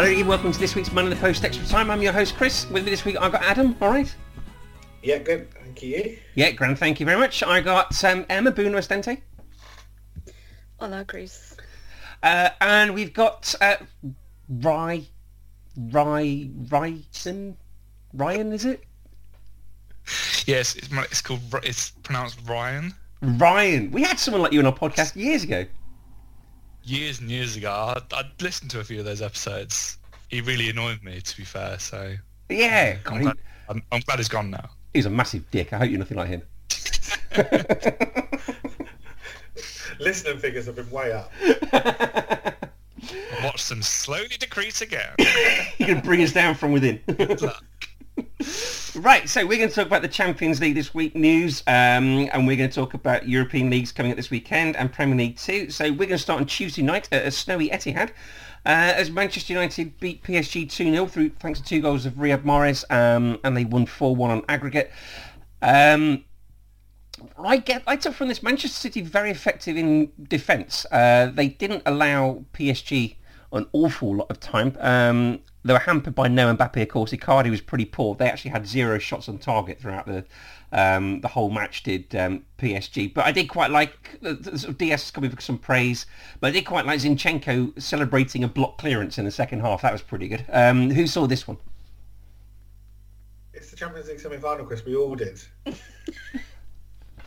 Hello and welcome to this week's Money in the Post Extra Time. I'm your host Chris. With me this week I've got Adam, alright? Yeah, good. Thank you. Yeah, grand, thank you very much. I got um, Emma Boone Estente. Hola, Chris. Uh, and we've got uh, Rye, Rye, Ryson, Ryan, is it? Yes, it's, it's called. It's pronounced Ryan. Ryan. We had someone like you on our podcast years ago. Years and years ago, I, I'd listened to a few of those episodes. He really annoyed me, to be fair. So Yeah, I'm God, he- glad, I'm, I'm glad he's gone now. he's a massive dick. I hope you're nothing like him. Listening figures have been way up. Watch them slowly decrease again. He can bring us down from within. Right, so we're going to talk about the Champions League this week news, um, and we're going to talk about European leagues coming up this weekend and Premier League too. So we're going to start on Tuesday night at a snowy Etihad. Uh, as Manchester United beat PSG 2-0 through thanks to two goals of Riyad Mahrez, um, and they won 4-1 on aggregate. Um, I get I took from this Manchester City very effective in defence. Uh, they didn't allow PSG an awful lot of time. Um, they were hampered by no Mbappe, of course. Icardi was pretty poor. They actually had zero shots on target throughout the um, the whole match. Did um, PSG? But I did quite like uh, sort of DS coming for some praise. But I did quite like Zinchenko celebrating a block clearance in the second half. That was pretty good. Um, who saw this one? It's the Champions League semi-final, Chris. We all did.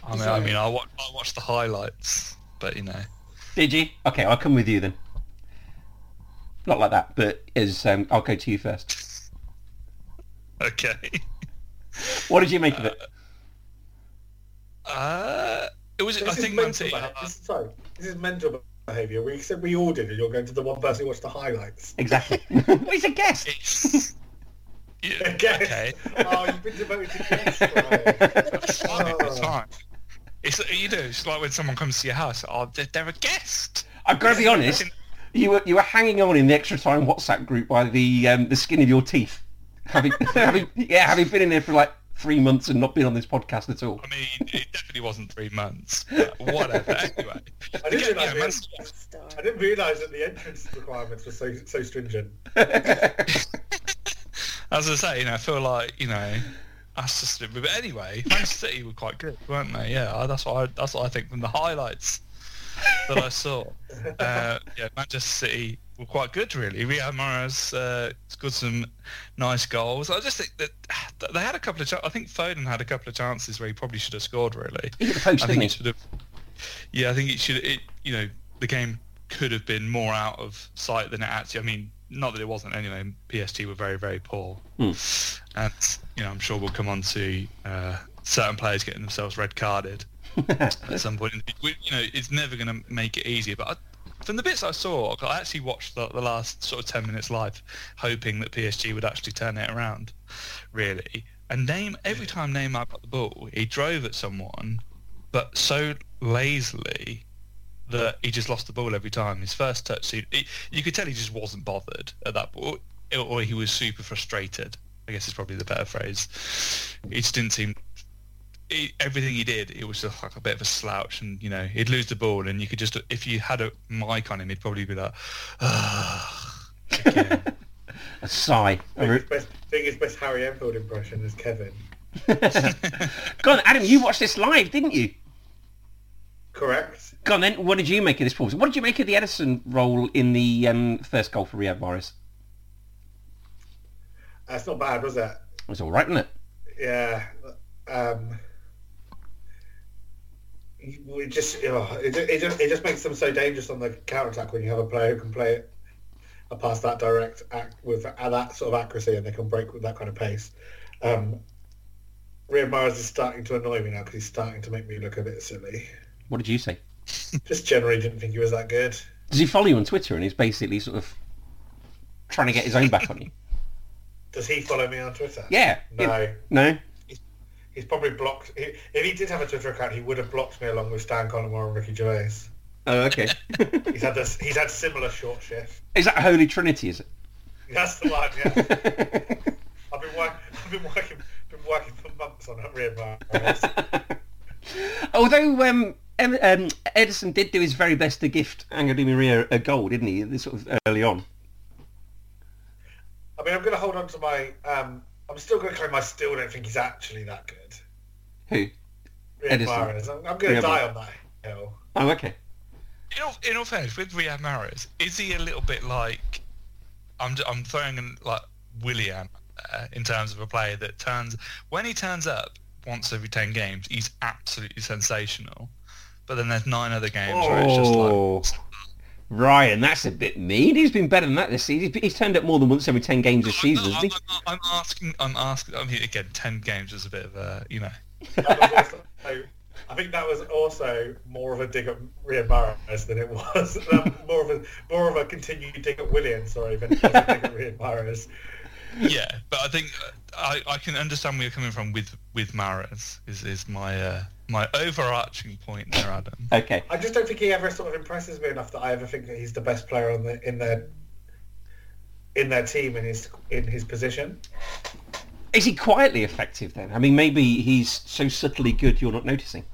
I mean, I mean, I, wa- I watched the highlights, but you know, Did you? Okay, I'll come with you then. Not like that, but is um, I'll go to you first. okay. What did you make of it? Uh, it was. This I is think Man mental City. behaviour. This, sorry, this is mental behaviour. We said we all did, and you're going to the one person who watched the highlights. Exactly. well, he's a guest. It's, yeah, Guess. okay. Oh, you've been demoted to guest. Ryan. It's fine. It's Oh. fine. It's you know, it's like when someone comes to your house. Oh, they're, they're a guest. I've got to be honest. You were you were hanging on in the extra time WhatsApp group by the um, the skin of your teeth. Having, having yeah, having been in there for like three months and not been on this podcast at all. I mean, it definitely wasn't three months. But whatever. Anyway, I didn't Again, realise yeah, Man en- City- Star. I didn't realise that the entrance requirements were so so stringent. as I say, you know, I feel like you know, that's just. But anyway, Manchester City were quite good, weren't they? Yeah, that's what I, that's what I think from the highlights that I saw. Uh, yeah, Manchester City were quite good, really. Riyad Mahrez uh, scored some nice goals. I just think that they had a couple of. Ch- I think Foden had a couple of chances where he probably should have scored. Really, He post, I think he? should have. Yeah, I think it should. It you know the game could have been more out of sight than it actually. I mean, not that it wasn't anyway. PSG were very very poor, Hmm. and you know I'm sure we'll come on to uh, certain players getting themselves red carded at some point. You know, it's never going to make it easier. But I, from the bits I saw, I actually watched the, the last sort of ten minutes live, hoping that PSG would actually turn it around, really. And name every time Neymar got the ball, he drove at someone, but so lazily that he just lost the ball every time. His first touch, he, he, you could tell he just wasn't bothered at that ball, or he was super frustrated. I guess is probably the better phrase. He just didn't seem. He, everything he did, it was just like a bit of a slouch, and you know he'd lose the ball, and you could just if you had a mic on him, he'd probably be like, "Ugh. A sigh. A Doing re- his best, doing his best Harry Enfield impression is Kevin. Go on, Adam. You watched this live, didn't you? Correct. Go on then. What did you make of this performance? What did you make of the Ederson role in the um, first goal for Riyad Mahrez? That's not bad, was it? It was all right, wasn't it? Yeah. Um, it just oh, it, it, just, it just makes them so dangerous on the counter attack when you have a player who can play it a pass that direct act with that sort of accuracy and they can break with that kind of pace. Um, Riyad Mahrez is starting to annoy me now because he's starting to make me look a bit silly. What did you say? Just generally didn't think he was that good. Does he follow you on Twitter and he's basically sort of trying to get his own back on you? Does he follow me on Twitter? Yeah. No. No? He's probably blocked. If he did have a Twitter account, he would have blocked me along with Stan Collymore and Ricky Gervais. Oh, okay. He's had this. He's had similar short shifts. is that Holy Trinity, is it? That's the one. Yeah. I've been working. I've been working. Been working for months on that rear bar. Although um, um, Ederson did do his very best to gift Angel Di Maria a goal, didn't he? This Sort of early on. I mean, I'm going to hold on to my. Um, I'm still going to claim I still don't think he's actually that good. Who? Riyad Ederson. Mahrez. I'm, I'm going Riyad to die on that hill. Oh, okay. In all, in all fairness, with Riyad Mahrez, is he a little bit like I'm? I'm throwing in like Willian uh, in terms of a player that turns when he turns up once every ten games, he's absolutely sensational. But then there's nine other games where it's just like Oh, Ryan, that's a bit mean. He's been better than that this season. He's- He's turned up more than once every ten games this season, I'm, hasn't he? I'm, I'm asking. I'm asking. I mean, again, ten games is a bit of a you know. Also, I think that was also more of a dig at Riyad Mahrez than it was um, more of a more of a continued dig at Willian. Sorry, than it was a dig at Riyad Mahrez. Yeah, but I think uh, I, I can understand where you're coming from with with Mahrez. Is is my uh, my overarching point there, Adam. Okay. I just don't think he ever sort of impresses me enough that I ever think that he's the best player on the in their in their team in his in his position. Is he quietly effective then? I mean, maybe he's so subtly good you're not noticing.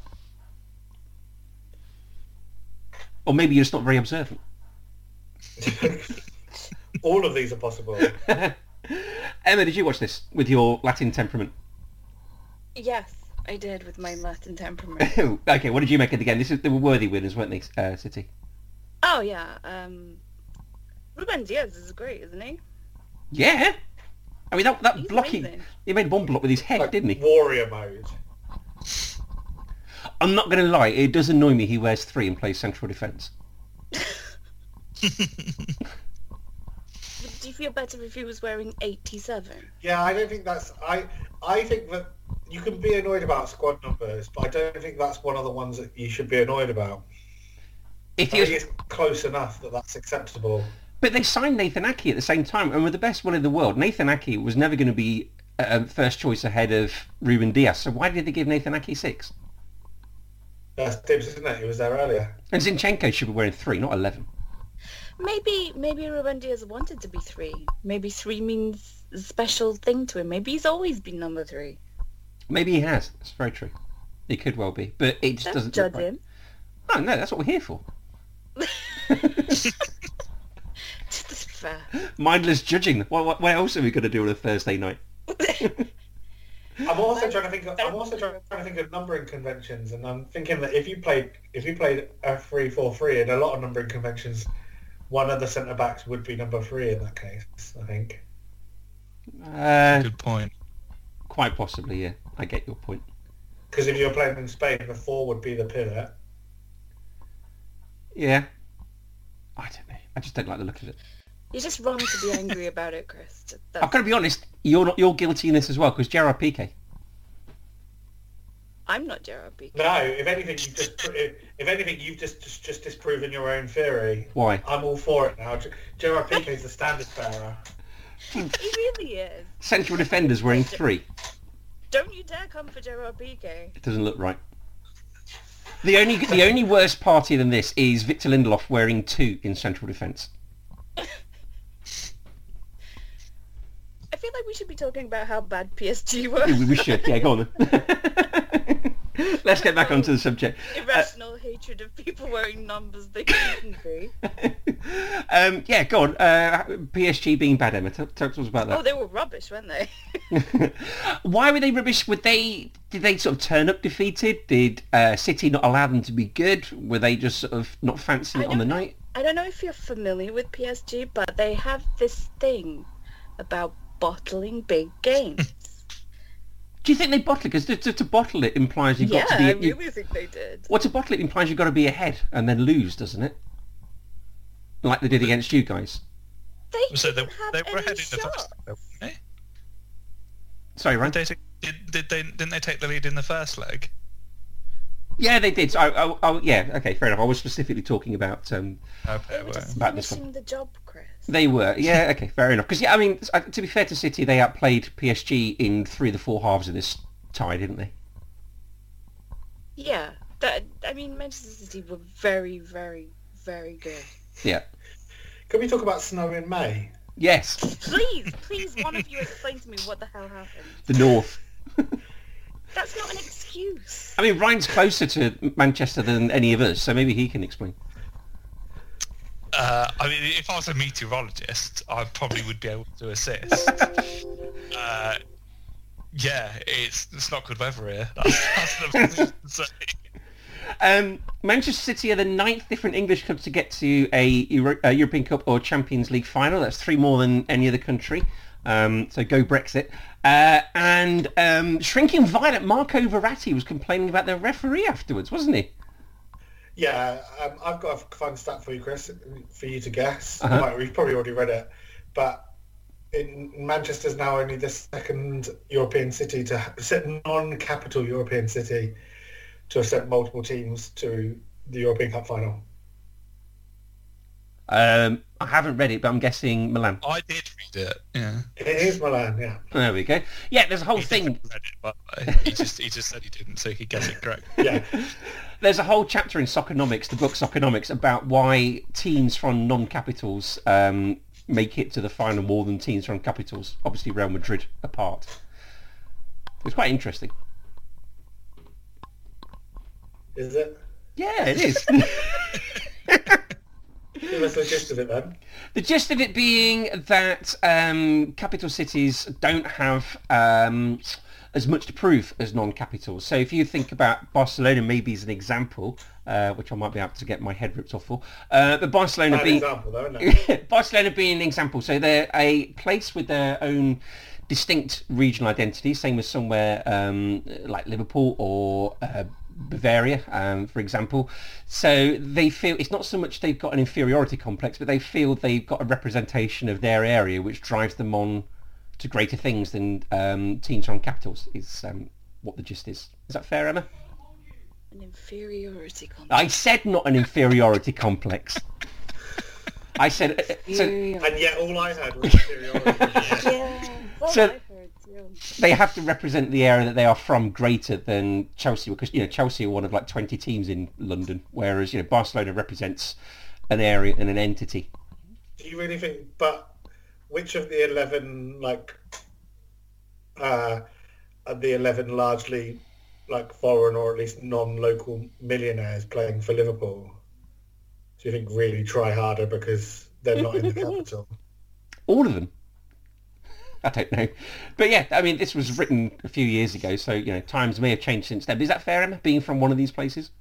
Or maybe you're just not very observant. All of these are possible. Emma, did you watch this with your Latin temperament? Yes, I did with my Latin temperament. okay, what did you make of the game? This is, they were worthy winners, weren't they, uh, City? oh yeah, um, Ruben Dias is great, isn't he? Yeah. I mean, that, that He's blocking... amazing. He made one block with his head, Like didn't he? warrior mode. I'm not going to lie, it does annoy me he wears three and plays central defence. Would you feel better if he was wearing 87? Yeah, I don't think that's. I I think that you can be annoyed about squad numbers, but I don't think that's one of the ones that you should be annoyed about. If I think it's close enough that that's acceptable. but they signed Nathan Aké at the same time, and with the best one in the world, Nathan Aké was never going to be uh, first choice ahead of Ruben Dias. So why did they give Nathan Aké six? That's Dibs, isn't it? He was there earlier. And Zinchenko should be wearing three, not eleven. Maybe maybe Ruben Dias wanted to be three. Maybe three means a special thing to him. Maybe he's always been number three. Maybe he has. It's very true. He could well be, but it just Don't doesn't. judge right. him. Oh no, that's what we're here for. Just fair. Mindless judging. What, what, what else are we going to do on a Thursday night? I'm also trying to think. Of, I'm also trying, trying to think of numbering conventions, and I'm thinking that if you played if you played a three four three in a lot of numbering conventions, one of the centre backs would be number three in that case. I think. Uh, Good point. quite possibly, yeah. I get your point. Because if you're playing in Spain, the four would be the pivot. Yeah. I don't know. I just don't like the look of it. You're just wrong to be angry about it, Chris. I've That's, got to be honest. You're not. You're guilty in this as well because Gerard Piqué. I'm not Gerard Piqué. No, if anything, you've just if, if anything, you've just, just just disproven your own theory. Why? I'm all for it now. G- Gerard Piqué is the standard bearer. He really is. Central defenders wearing three. Don't you dare come for Gerard Piqué. It doesn't look right. The only the only worse party than this is Victor Lindelof wearing two in central defence. I feel like we should be talking about how bad PSG were. We, we should. Yeah, go on then. Let's get back onto the subject. Irrational hatred of people wearing numbers they shouldn't be. um, yeah, go on. Uh, PSG being bad, Emma. Talk, talk to us about that. Oh, they were rubbish, weren't they? Why were they rubbish? Would they? Did they sort of turn up defeated? Did uh, City not allow them to be good? Were they just sort of not fancying it on the night? I don't know if you're familiar with PSG, but they have this thing about bottling big games. Do you think they bottle it? Because to, to, to bottle it implies you've Yeah, got to I be... you- really think they did. Well, to bottle it implies you've got to be ahead and then lose, doesn't it? Like they did against you guys. They So they, didn't have they were any ahead in the shot. first leg, weren't? Sorry, Ryan. Did they, did, did they, didn't they take the lead in the first leg? Yeah, they did. So, oh, oh, yeah, okay, fair enough. I was specifically talking about um, Okay, well, About this one. finishing the job, Chris. They were, yeah, okay, fair enough. Because yeah, I mean, to be fair to City, they outplayed PSG in three of the four halves of this tie, didn't they? Yeah, that I mean, Manchester City were very, very, very good. Yeah. Can we talk about snow in May? Yes, Please, please, one of you explain to me what the hell happened. the North. That's not an excuse. I mean, Ryan's closer to Manchester than any of us, so maybe he can explain. Uh, I mean, if I was a meteorologist, I probably would be able to assist. uh, yeah, it's it's not good weather here. That's, that's the best thing to say. Um, Manchester City are the ninth different English club to get to a, Euro- a European Cup or Champions League final. That's three more than any other country. Um, so go Brexit. Uh, and um, shrinking violet Marco Verratti was complaining about the referee afterwards, wasn't he? Yeah, um, I've got a fun stat for you, Chris, for you to guess. Uh-huh. We've probably already read it, but in Manchester's now only the second European city to non-capital European city to have sent multiple teams to the European Cup final. Um, I haven't read it, but I'm guessing Milan. I did read it. Yeah. It is Milan, yeah. There we go. Yeah, there's a whole He thing. read it, but he just he just said he didn't, so he could guess it correct. Yeah, There's a whole chapter in Soccernomics, the book Soccernomics, about why teams from non-capitals um, make it to the final more than teams from capitals. Obviously, Real Madrid apart. It's quite interesting. is it? Yeah, it is. Give us the gist of it then. the gist of it being that um, capital cities don't have um, as much to prove as non-capitals. So if you think about Barcelona, maybe as an example, uh, which I might be able to get my head ripped off for, uh, but Barcelona Bad being example though. Barcelona being an example. So they're a place with their own distinct regional identity, same as somewhere um, like Liverpool or uh, Bavaria, um, for example. So they feel it's not so much they've got an inferiority complex, but they feel they've got a representation of their area which drives them on to greater things than um, teams from capitals. Is um, what the gist is. Is that fair, Emma? An inferiority complex. I said not an inferiority complex. I said uh, so. And yet all I had was inferiority. Yeah, that's So- what I heard too. They have to represent the area that they are from greater than Chelsea because you know Chelsea are one of like 20 teams in London whereas you know Barcelona represents an area and an entity Do you really think? But which of the eleven like uh, the eleven largely like foreign or at least non-local millionaires playing for Liverpool? Do you think really try harder because they're not in the capital? all of them I don't know but yeah I mean this was written a few years ago so you know times may have changed since then but is that fair Emma being from one of these places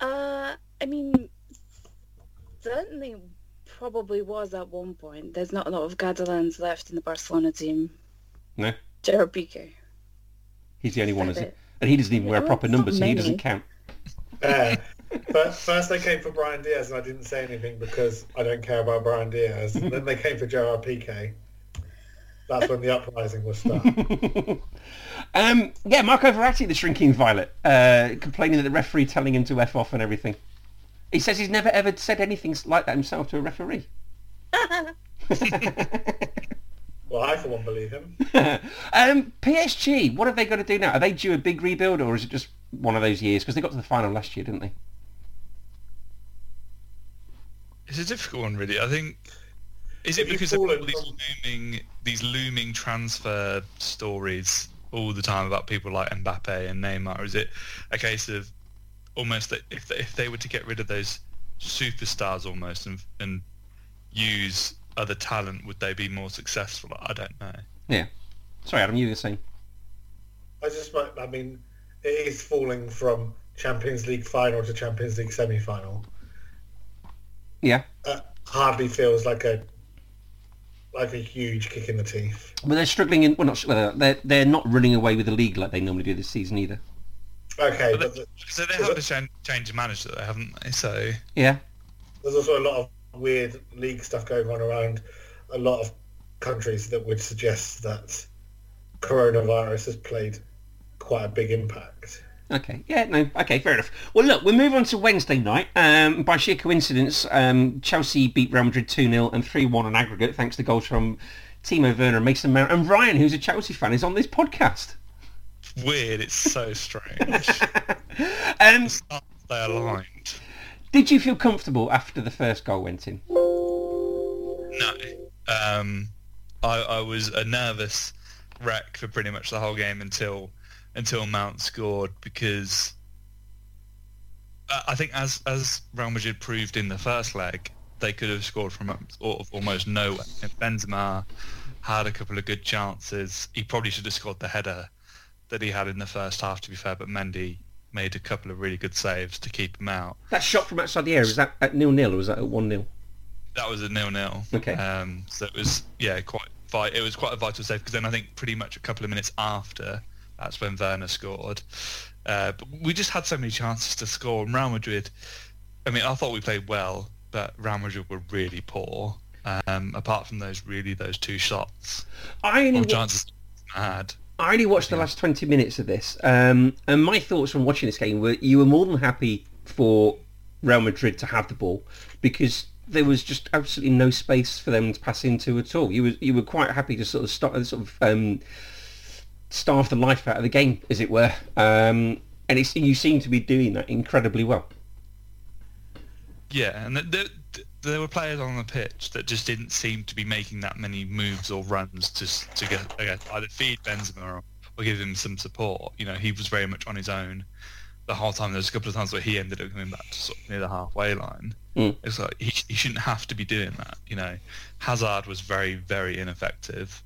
Uh, I mean, certainly probably was at one point. There's not a lot of Catalans left in the Barcelona team. no Gerard Piqué. he's the only one is Fair it and he doesn't even wear Yeah, proper it's not numbers so he doesn't count Uh, but first they came for Brian Diaz and I didn't say anything because I don't care about Brian Diaz. And then they came for Gerard Piqué. That's when the uprising was started. um, yeah Marco Verratti the shrinking violet uh, complaining that the referee telling him to F off and everything he says he's never ever said anything like that himself to a referee Well, I for one believe him. um, PSG, what have they got to do now? Are they due a big rebuild, or is it just one of those years? Because they got to the final last year, didn't they? It's a difficult one, really. I think. Is it because of all these from- looming these looming transfer stories all the time about people like Mbappe and Neymar? Or Is it a case of almost that if they, if they were to get rid of those superstars almost and and use other talent, would they be more successful? I don't know. Yeah. Sorry, Adam, you were saying. I just, might- I mean, it is falling from Champions League final to Champions League semi-final. Yeah. Uh, hardly feels like a like a huge kick in the teeth. Well, they're struggling in. Well, not well, they're they're not running away with the league like they normally do this season either. Okay, But but they, the, so they have to change, change of manager, though, haven't they? So Yeah. there's also a lot of weird league stuff going on around a lot of countries that would suggest that coronavirus has played quite a big impact. Okay. Yeah. No. Okay. Fair enough. Well, look, we'll move on to Wednesday night. Um, by sheer coincidence, um, Chelsea beat Real Madrid two 0 and three one on aggregate, thanks to goals from Timo Werner, and Mason Mount, and Ryan, who's a Chelsea fan, is on this podcast. weird. It's so strange. Um, they aligned. did you feel comfortable after the first goal went in? No. Um, I, I was a nervous wreck for pretty much the whole game until until Mount scored because I think as as Real Madrid proved in the first leg, they could have scored from sort of almost nowhere. If Benzema had a couple of good chances, he probably should have scored the header that he had in the first half. To be fair, but Mendy made a couple of really good saves to keep him out. That shot from outside the area was that at nil nil or was that at one 0 That was a nil-nil. Okay. Um, so it was yeah quite it was quite a vital save because then I think pretty much a couple of minutes after that's when Werner scored. Uh, but we just had so many chances to score. And Real Madrid, I mean, I thought we played well, but Real Madrid were really poor. Um, apart from those really those two shots, I only chances had. I only watched the last 20 minutes of this, um, and my thoughts from watching this game were you were more than happy for Real Madrid to have the ball because there was just absolutely no space for them to pass into at all. You were you were quite happy to sort of start sort of um, starve the life out of the game, as it were, um, and it's, you seem to be doing that incredibly well. Yeah, and th th th- there were players on the pitch that just didn't seem to be making that many moves or runs to to get I guess, either feed Benzema or, or give him some support. You know, he was very much on his own the whole time. There was a couple of times where he ended up coming back to sort of near the halfway line. Mm. It's like he, he shouldn't have to be doing that. You know, Hazard was very very ineffective.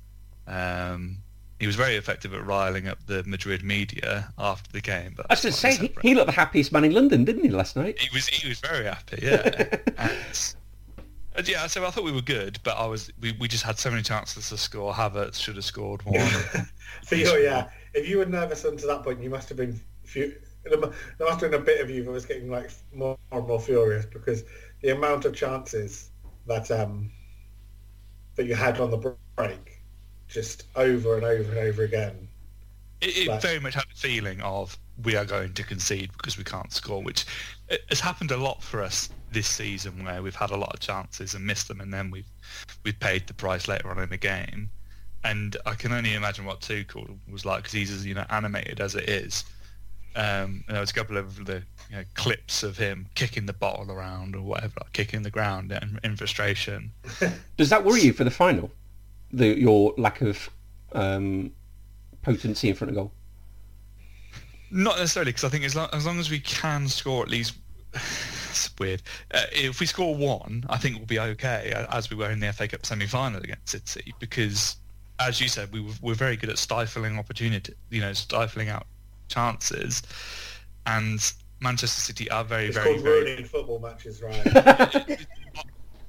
Um, he was very effective at riling up the Madrid media after the game. But I was going to say he, he looked the happiest man in London, didn't he, last night? He was he was very happy, yeah. and, and yeah, so I thought we were good, but I was we, we just had so many chances to score. Havertz should have scored one. So you yeah, if you were nervous until that point, you must have been. Fu- there mu- there must have been a bit of you that was getting like more and more furious because the amount of chances that um that you had on the break, just over and over and over again. It, it Right. very much had a feeling of we are going to concede because we can't score, which has happened a lot for us this season, where we've had a lot of chances and missed them, and then we've we've paid the price later on in the game. And I can only imagine what Tuchel was like because he's as you know animated as it is. Um, and there was a couple of the you know, clips of him kicking the bottle around or whatever, like kicking the ground in, in frustration. Does that worry you for the final? The your lack of um, potency in front of goal. Not necessarily, because I think as long, as long as we can score at least, it's weird. Uh, if we score one, I think we'll be okay, as we were in the FA Cup semi-final against City, because as you said, we were, we're very good at stifling opportunity, you know, stifling out chances, and Manchester City are very, It's very, called very. ruining football matches, right?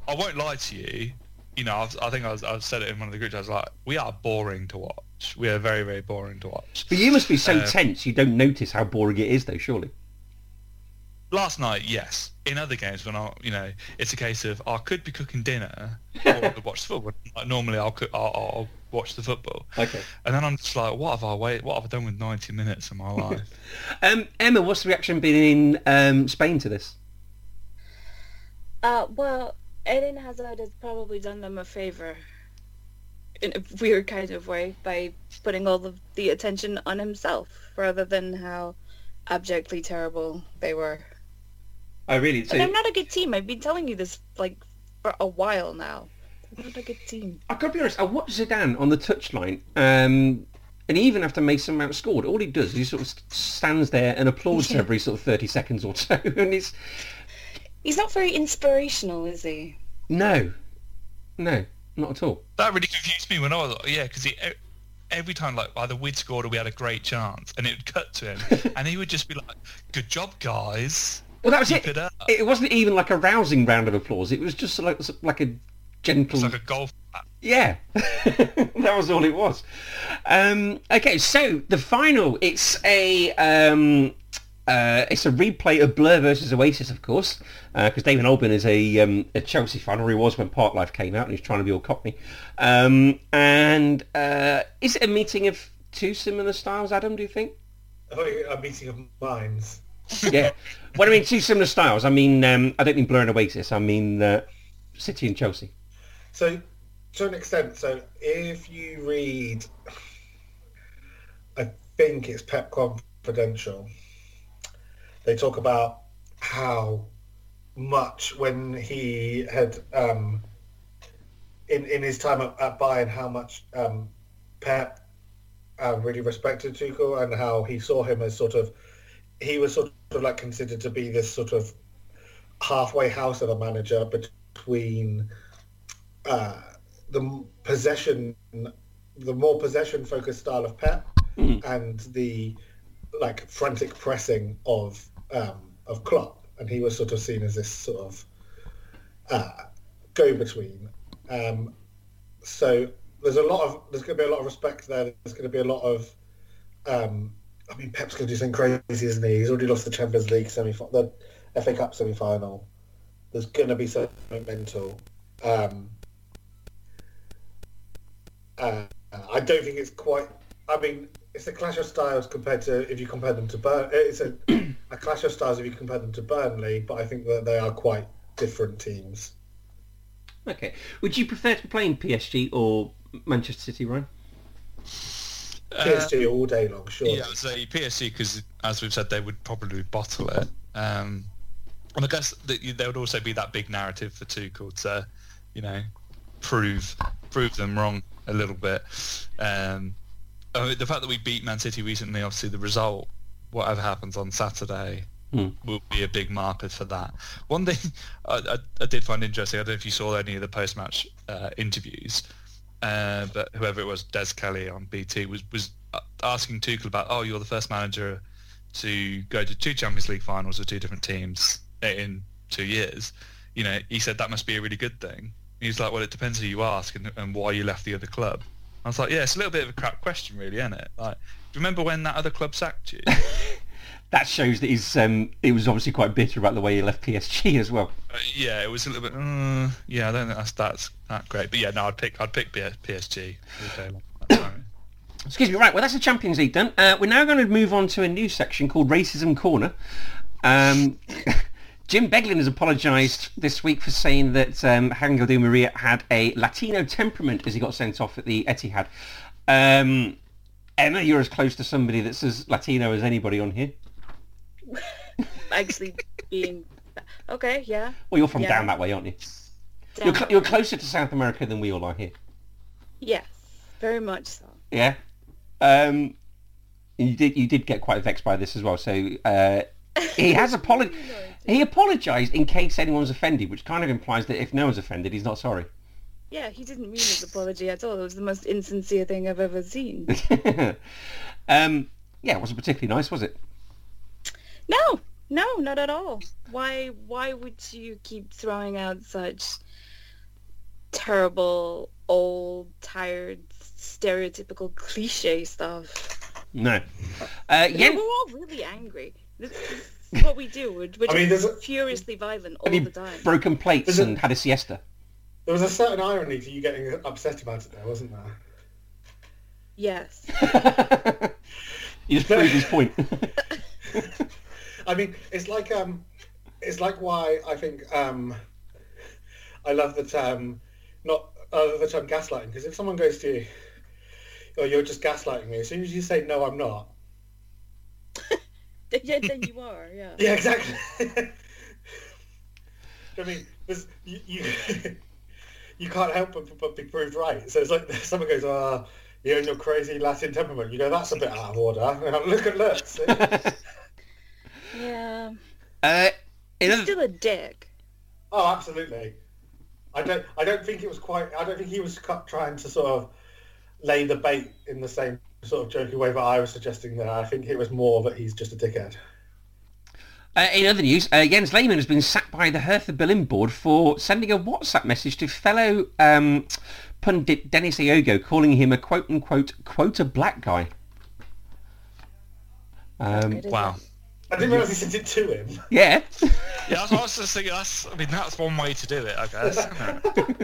I won't lie to you. You know, I've, I think I was, I've said it in one of the groups. I was like, we are boring to watch. We are very, very boring to watch. But you must be so Uh, tense you don't notice how boring it is, though. Surely. Last night, yes. In other games, when I, you know, it's a case of I could be cooking dinner or I could watch the football. Like, normally, I'll, cook, I'll, I'll watch the football, Okay. and then I'm just like, what have I wait? What have I done with 90 minutes of my life? Um, Emma, what's the reaction been in um, Spain to this? Uh, well, Eden Hazard has probably done them a favor in a weird kind of way by putting all of the attention on himself rather than how abjectly terrible they were. I really. do. And they're not a good team. I've been telling you this like for a while now. They're not a good team. I gotta be honest. I watched Zidane on the touchline, um, and even after Mason Mount scored, all he does is he sort of stands there and applauds Yeah. every sort of thirty seconds or so, and it's He's not very inspirational, is he? no, no, not at all. that really confused me when I was, yeah, because every time like either we'd scored or we had a great chance, and it would cut to him, and he would just be like, "Good job, guys." Well, that was Keep it. it up. It wasn't even like a rousing round of applause. It was just like like a gentle. It's like a golf. Yeah, that was all it was. Um, okay, so the final, it's a um, uh, it's a replay of Blur versus Oasis, of course, because Damon Albarn is a, um, a Chelsea fan, or he was when Park Life came out, and he's trying to be all Cockney. Um, and uh, is it a meeting of two similar styles, Adam? Do you think? Oh, a meeting of minds. Yeah. when I mean two similar styles, I mean um, I don't mean Blur and Oasis. I mean uh, City and Chelsea. So, to an extent, so if you read, I think it's Pep Confidential, they talk about how much when he had, um, in, in his time at, at Bayern, how much um, Pep uh, really respected Tuchel and how he saw him as sort of, he was sort of like considered to be this sort of halfway house of a manager between uh, the possession, the more possession focused style of Pep, and the like frantic pressing of um, of Klopp, and he was sort of seen as this sort of uh, go between. Um, so there's a lot of there's going to be a lot of respect there. There's going to be a lot of um, I mean, Pep's going to do something crazy, isn't he? He's already lost the Champions League semi, the FA Cup semi final. There's going to be something mental. Um, uh, I don't think it's quite. I mean, it's a clash of styles compared to if you compare them to Burn. It's a, a clash of styles if you compare them to Burnley, but I think that they are quite different teams. Okay. Would you prefer to play in PSG or Manchester City, Ryan? PSG all day long, sure. Yeah, I would say PSG because, as we've said, they would probably bottle it. Um, and I guess that there would also be that big narrative for Tuchel to, you know, prove prove them wrong a little bit. Um, I mean, the fact that we beat Man City recently, obviously, the result, whatever happens on Saturday, Hmm. will be a big marker for that. One thing I, I, I did find interesting, I don't know if you saw any of the post-match uh, interviews, uh, but whoever it was, Des Kelly on BT, was, was uh, asking Tuchel about, oh, you're the first manager to go to two Champions League finals with two different teams in two years. You know, he said that must be a really good thing. He's like, well, it depends who you ask and, and why you left the other club. I was like, yeah, it's a little bit of a crap question, really, isn't it? Like, do you remember when that other club sacked you? That shows that he's um, he was obviously quite bitter about the way he left PSG as well. Uh, yeah, it was a little bit. Uh, yeah, I don't think that's that's that great. But yeah, no, I'd pick I'd pick PSG. all day long. That's fine. Excuse me. Right. Well, that's the Champions League done. Uh, we're now going to move on to a new section called Racism Corner. Um, Jim Beglin has apologised this week for saying that um, Di Maria had a Latino temperament as he got sent off at the Etihad. Um, Emma, you're as close to somebody that's as Latino as anybody on here. Actually being... Okay, yeah. Well, you're from Yeah. down that way, aren't you? You're, cl- you're closer to South America than we all are here. Yes, very much so. Yeah. Um, you did you did get quite vexed by this as well. So uh, he has apologized. He apologised in case anyone's offended, which kind of implies that if no one's offended, he's not sorry. Yeah, he didn't mean his apology at all. It was the most insincere thing I've ever seen. um, yeah, it wasn't particularly nice, was it? No, no, not at all. Why why would you keep throwing out such terrible, old, tired, stereotypical cliche stuff? No. Uh, Yeah, we're all really angry. This is what we do. We're, we're I mean, just there's a- furiously violent all the time. broken plates Is it- and had a siesta? There was a certain irony to you getting upset about it there, wasn't there? Yes. he just proved his point. I mean, it's like um, it's like why I think um, I love the term not I love the term gaslighting because if someone goes to you, oh, you're just gaslighting me. As soon as you say no, I'm not. yeah, then you are. Yeah. Yeah, exactly. I mean, there's, you, you you can't help but, but be proved right. So it's like someone goes, "Ah, you and your crazy Latin temperament." You go, "That's a bit out of order." Look at look. see?" Yeah. uh, He's other- still a dick. Oh, absolutely. I don't. I don't think it was quite. I don't think he was trying to sort of lay the bait in the same sort of jokey way that I was suggesting there. I think it was more that he's just a dickhead. Uh, in other news, uh, Jens Lehmann has been sacked by the Hertha Berlin board for sending a WhatsApp message to fellow um, pundit Dennis Aogo, calling him a quote-unquote quota black guy. Um, Good, Wow. it? I didn't realise he sent it to him. yeah. Yeah, I was just thinking. That's, I mean, that's one way to do it, I guess.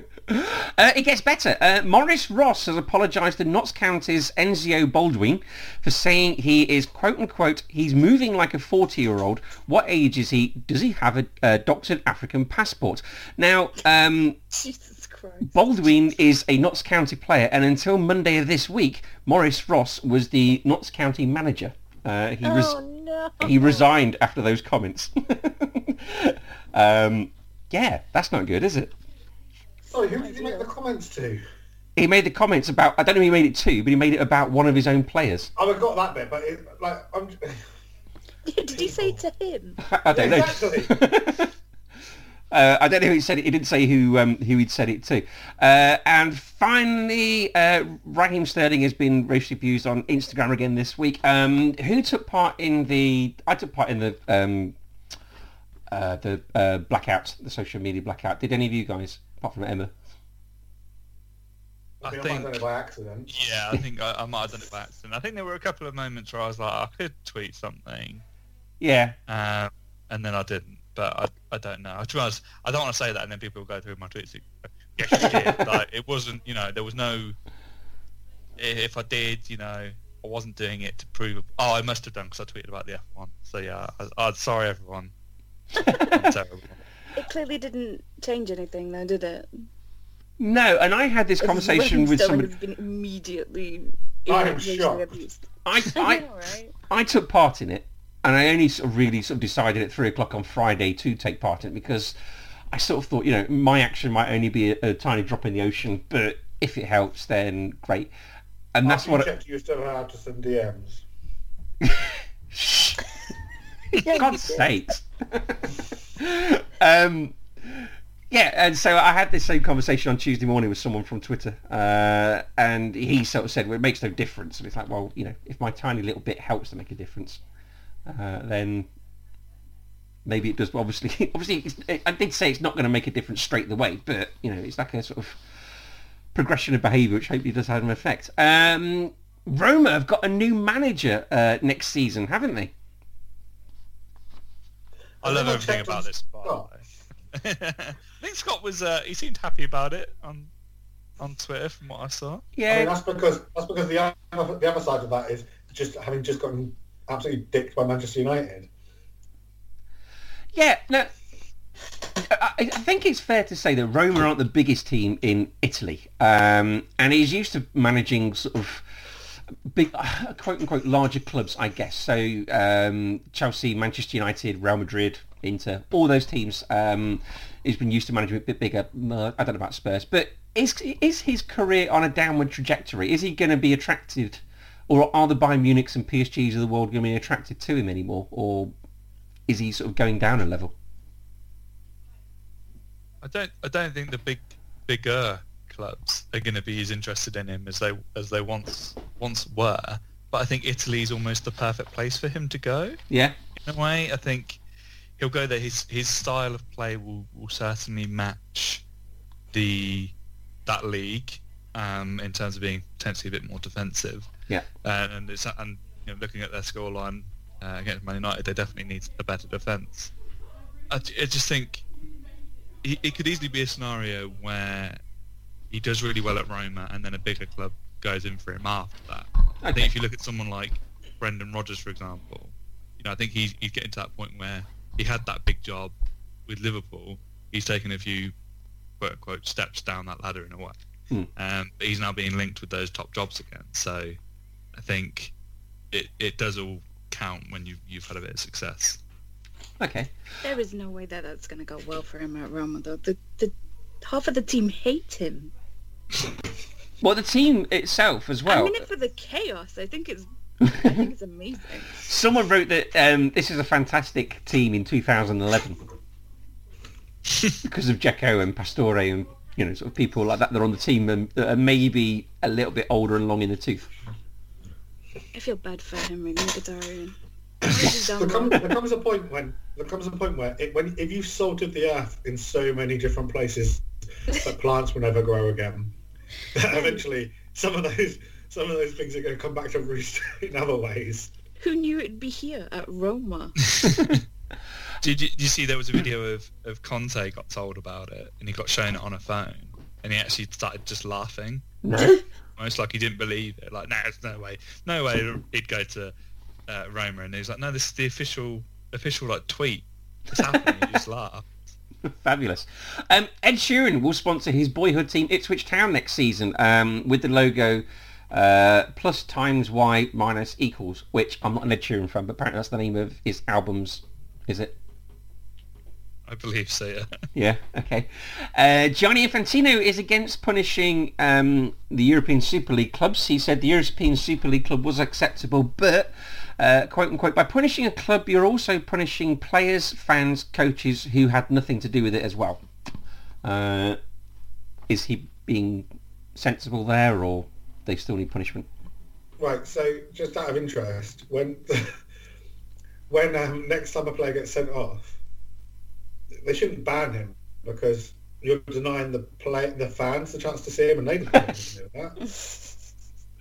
Uh, it gets better. Uh, Morris Ross has apologised to Notts County's Enzio Boldewijn for saying he is quote unquote he's moving like a 40 year old. What age is he? Does he have a, a doctored African passport? Now, um, Jesus Christ. Boldewijn is a Notts County player, and until Monday of this week, Morris Ross was the Notts County manager. Uh, he res- Oh no. he resigned after those comments. um, yeah, that's not good, is it? Sorry, who did he make the comments to? He made the comments about, I don't know who he made it to, but he made it about one of his own players. Oh, I got that bit, but it, like I'm. Did he say to him? I don't know. Exactly. Uh, I don't know who he said it. He didn't say who um, who he'd said it to. Uh, and finally, uh, Raheem Sterling has been racially abused on Instagram again this week. Um, who took part in the? I took part in the um, uh, the uh, blackout, the social media blackout. Did any of you guys, apart from Emma? I I think I might have done it by accident. yeah, I think I, I might have done it by accident. I think there were a couple of moments where I was like, I could tweet something, Yeah, um, and then I didn't. But I, I don't know. To be honest, I don't want to say that, and then people will go through my tweets. and go, Yes, you did. like, it wasn't, you know, there was no. If I did, you know, I wasn't doing it to prove. Oh, I must have done because I tweeted about the F1. So yeah, I, I'm sorry everyone. I'm terrible. It clearly didn't change anything though, did it? no. And I had this conversation with Sterling somebody. has been immediately I am shocked. abused. I, I I, right? I took part in it, and I only sort of really sort of decided at three o'clock on Friday to take part in it because I sort of thought, you know, my action might only be a, a tiny drop in the ocean, but if it helps, then great. And that's what. checked, you still had to send DMs. God's sakes. um, yeah, and so I had this same conversation on Tuesday morning with someone from Twitter, uh, and he sort of said, "Well, it makes no difference." And it's like, well, you know, if my tiny little bit helps to make a difference, uh, then maybe it does. Obviously, obviously, it's, I did say it's not going to make a difference straight away, but you know, it's like a sort of progression of behaviour, which hopefully does have an effect. Um, Roma have got a new manager uh, next season, haven't they? I I love everything about this. By the Scott. way. I think Scott was. Uh, he seemed happy about it on on Twitter from what I saw. Yeah, I mean, that's because that's because the other, the other side of that is just having just gotten absolutely dicked by Manchester United. Yeah, no. I, think it's fair to say that Roma aren't the biggest team in Italy, um, and he's used to managing sort of big, quote unquote, larger clubs, I guess. So um, Chelsea, Manchester United, Real Madrid, Inter, all those teams. Um, he's been used to managing a bit bigger. uh, I don't know about Spurs, but is is his career on a downward trajectory? Is he going to be attracted, or are the Bayern Munichs and PSGs of the world going to be attracted to him anymore, or is he sort of going down a level? I don't. I don't think the big bigger clubs are going to be as interested in him as they as they once once were. But I think Italy is almost the perfect place for him to go. Yeah. in a way. I think he'll go there. His his style of play will, will certainly match the that league um, in terms of being potentially a bit more defensive. Yeah. Uh, and it's, and you know, looking at their scoreline uh, against Man United, they definitely need a better defence. I just think he, it could easily be a scenario where he does really well at Roma, and then a bigger club goes in for him after that. I think if you look at someone like Brendan Rodgers, for example, you know, I think he's, he's getting to that point where he had that big job with Liverpool. He's taken a few quote unquote steps down that ladder in a way. Hmm. Um, but he's now being linked with those top jobs again. So I think it, it does all count when you've, you've had a bit of success. Okay. There is no way that that's going to go well for him at Roma, though. The, the half of the team hate him. Well, the team itself as well. I'm in it for the chaos. I think it's, I think it's amazing. Someone wrote that um, this is a fantastic team in 2011 because of Dzeko and Pastore and you know sort of people like that that are on the team and that are maybe a little bit older and long in the tooth. I feel bad for him, Mkhitaryan. This is There dumb. comes, there comes a point when there comes a point where it, when if you've salted the earth in so many different places that plants will never grow again, eventually some of those some of those things are going to come back to roost in other ways. Who knew it'd be here at Roma? Did you, did you see there was a video of, of Conte got told about it and he got shown it on a phone and he actually started just laughing, No. Almost like he didn't believe it. Like, no, there's no way, no way he'd go to uh, Roma. And he's like, no, this is the official official like tweet. It's happening. he just laughed. Fabulous. Um, Ed Sheeran will sponsor his boyhood team Ipswich Town next season um, with the logo uh, plus times y minus equals, which I'm not an Ed Sheeran fan, but apparently that's the name of his albums, is it? I believe so. Yeah. Yeah, okay. Uh, Gianni Infantino is against punishing um, the European Super League clubs. He said the European Super League club was acceptable, but, uh, quote unquote, by punishing a club, you're also punishing players, fans, coaches who had nothing to do with it as well. Uh, is he being sensible there, or they still need punishment? Right. So just out of interest, when when um, next time a player gets sent off, they shouldn't ban him because you're denying the play the fans the chance to see him, and they didn't have to do that.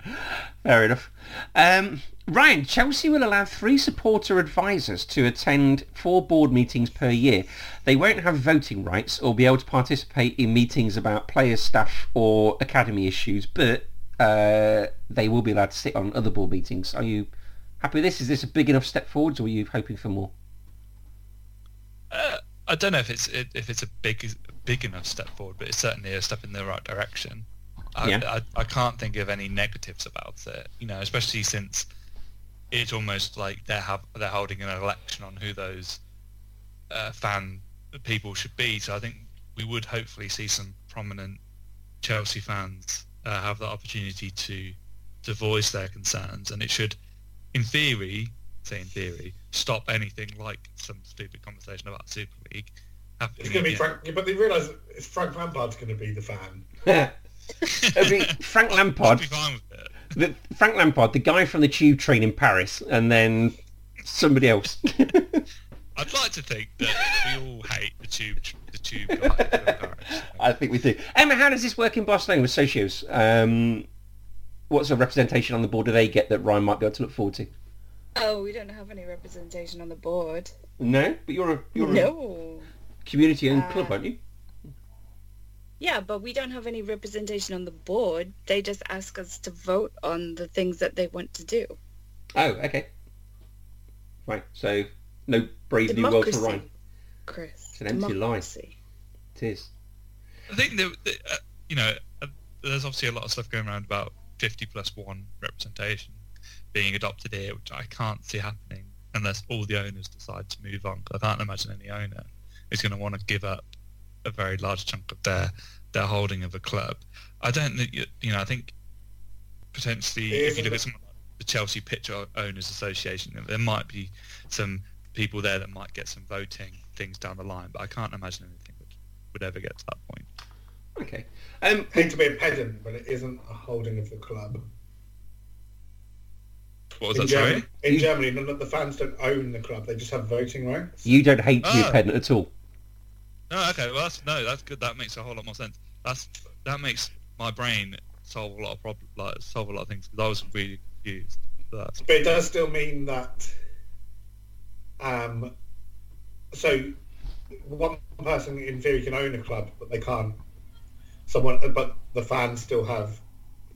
Fair enough. Um, Ryan, Chelsea will allow three supporter advisors to attend four board meetings per year. They won't have voting rights or be able to participate in meetings about players, staff or academy issues, but uh, they will be allowed to sit on other board meetings. Are you happy with this? Is this a big enough step forwards or are you hoping for more? Uh, I don't know if it's if it's a big big enough step forward, but it's certainly a step in the right direction. I, Yeah. I, I can't think of any negatives about it. You know, especially since it's almost like they're have they're holding an election on who those uh, fan people should be. So I think we would hopefully see some prominent Chelsea fans uh, have the opportunity to to voice their concerns, and it should, in theory, say in theory, stop anything like some stupid conversation about Super League It's going to be again. Frank, but they realise it's Frank Lampard's going to be the fan. It'll be Frank Lampard. Should be fine with it. The, Frank Lampard, the guy from the tube train in Paris, and then somebody else. I'd like to think that we all hate the tube the tube guy from Paris. I think we do. Emma, how does this work in Barcelona with socios? Um, what sort of representation on the board do they get that Ryan might be able to look forward to? Oh, we don't have any representation on the board. No, but you're a you're a community-owned Uh, club, aren't you? Yeah, but we don't have any representation on the board. They just ask us to vote on the things that they want to do. Oh, okay. Right, so no brave new world for Democracy, Ryan. Chris. It's an empty lie. It is. I think that, that uh, you know uh, there's obviously a lot of stuff going around about 50 plus one representation being adopted here, which I can't see happening unless all the owners decide to move on. 'cause I can't imagine any owner is going to want to give up a very large chunk of their their holding of a club. I don't think you you know. I think potentially if you look at isn't- the Chelsea Pitch Owners Association, there might be some people there that might get some voting things down the line, but I can't imagine anything would, would ever get to that point. Okay. Um, hate to be a pedant, but it isn't a holding of the club. What was in that? Sorry. Germany, in Germany, none of the fans don't own the club; they just have voting rights. you don't hate to be a Ah. at all. No, okay. Well, that's no, that's good. That makes a whole lot more sense. That's that makes my brain solve a lot of problems, like solve a lot of things. Because I was really confused. So But it does still mean that. Um, so one person in theory can own a club, but they can't. Someone, but the fans still have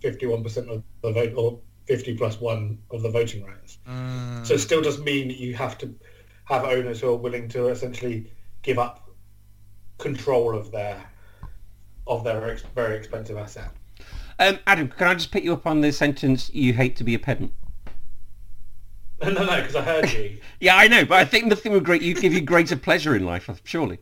fifty-one percent of the vote, or fifty plus one of the voting rights. uh, So it still does mean that you have to have owners who are willing to essentially give up control of their of their ex- very expensive asset. Um, Adam, can I just pick you up on the sentence, you hate to be a pedant? No, no, because I heard you. Yeah, I know, but I think nothing would great you give you greater pleasure in life, surely.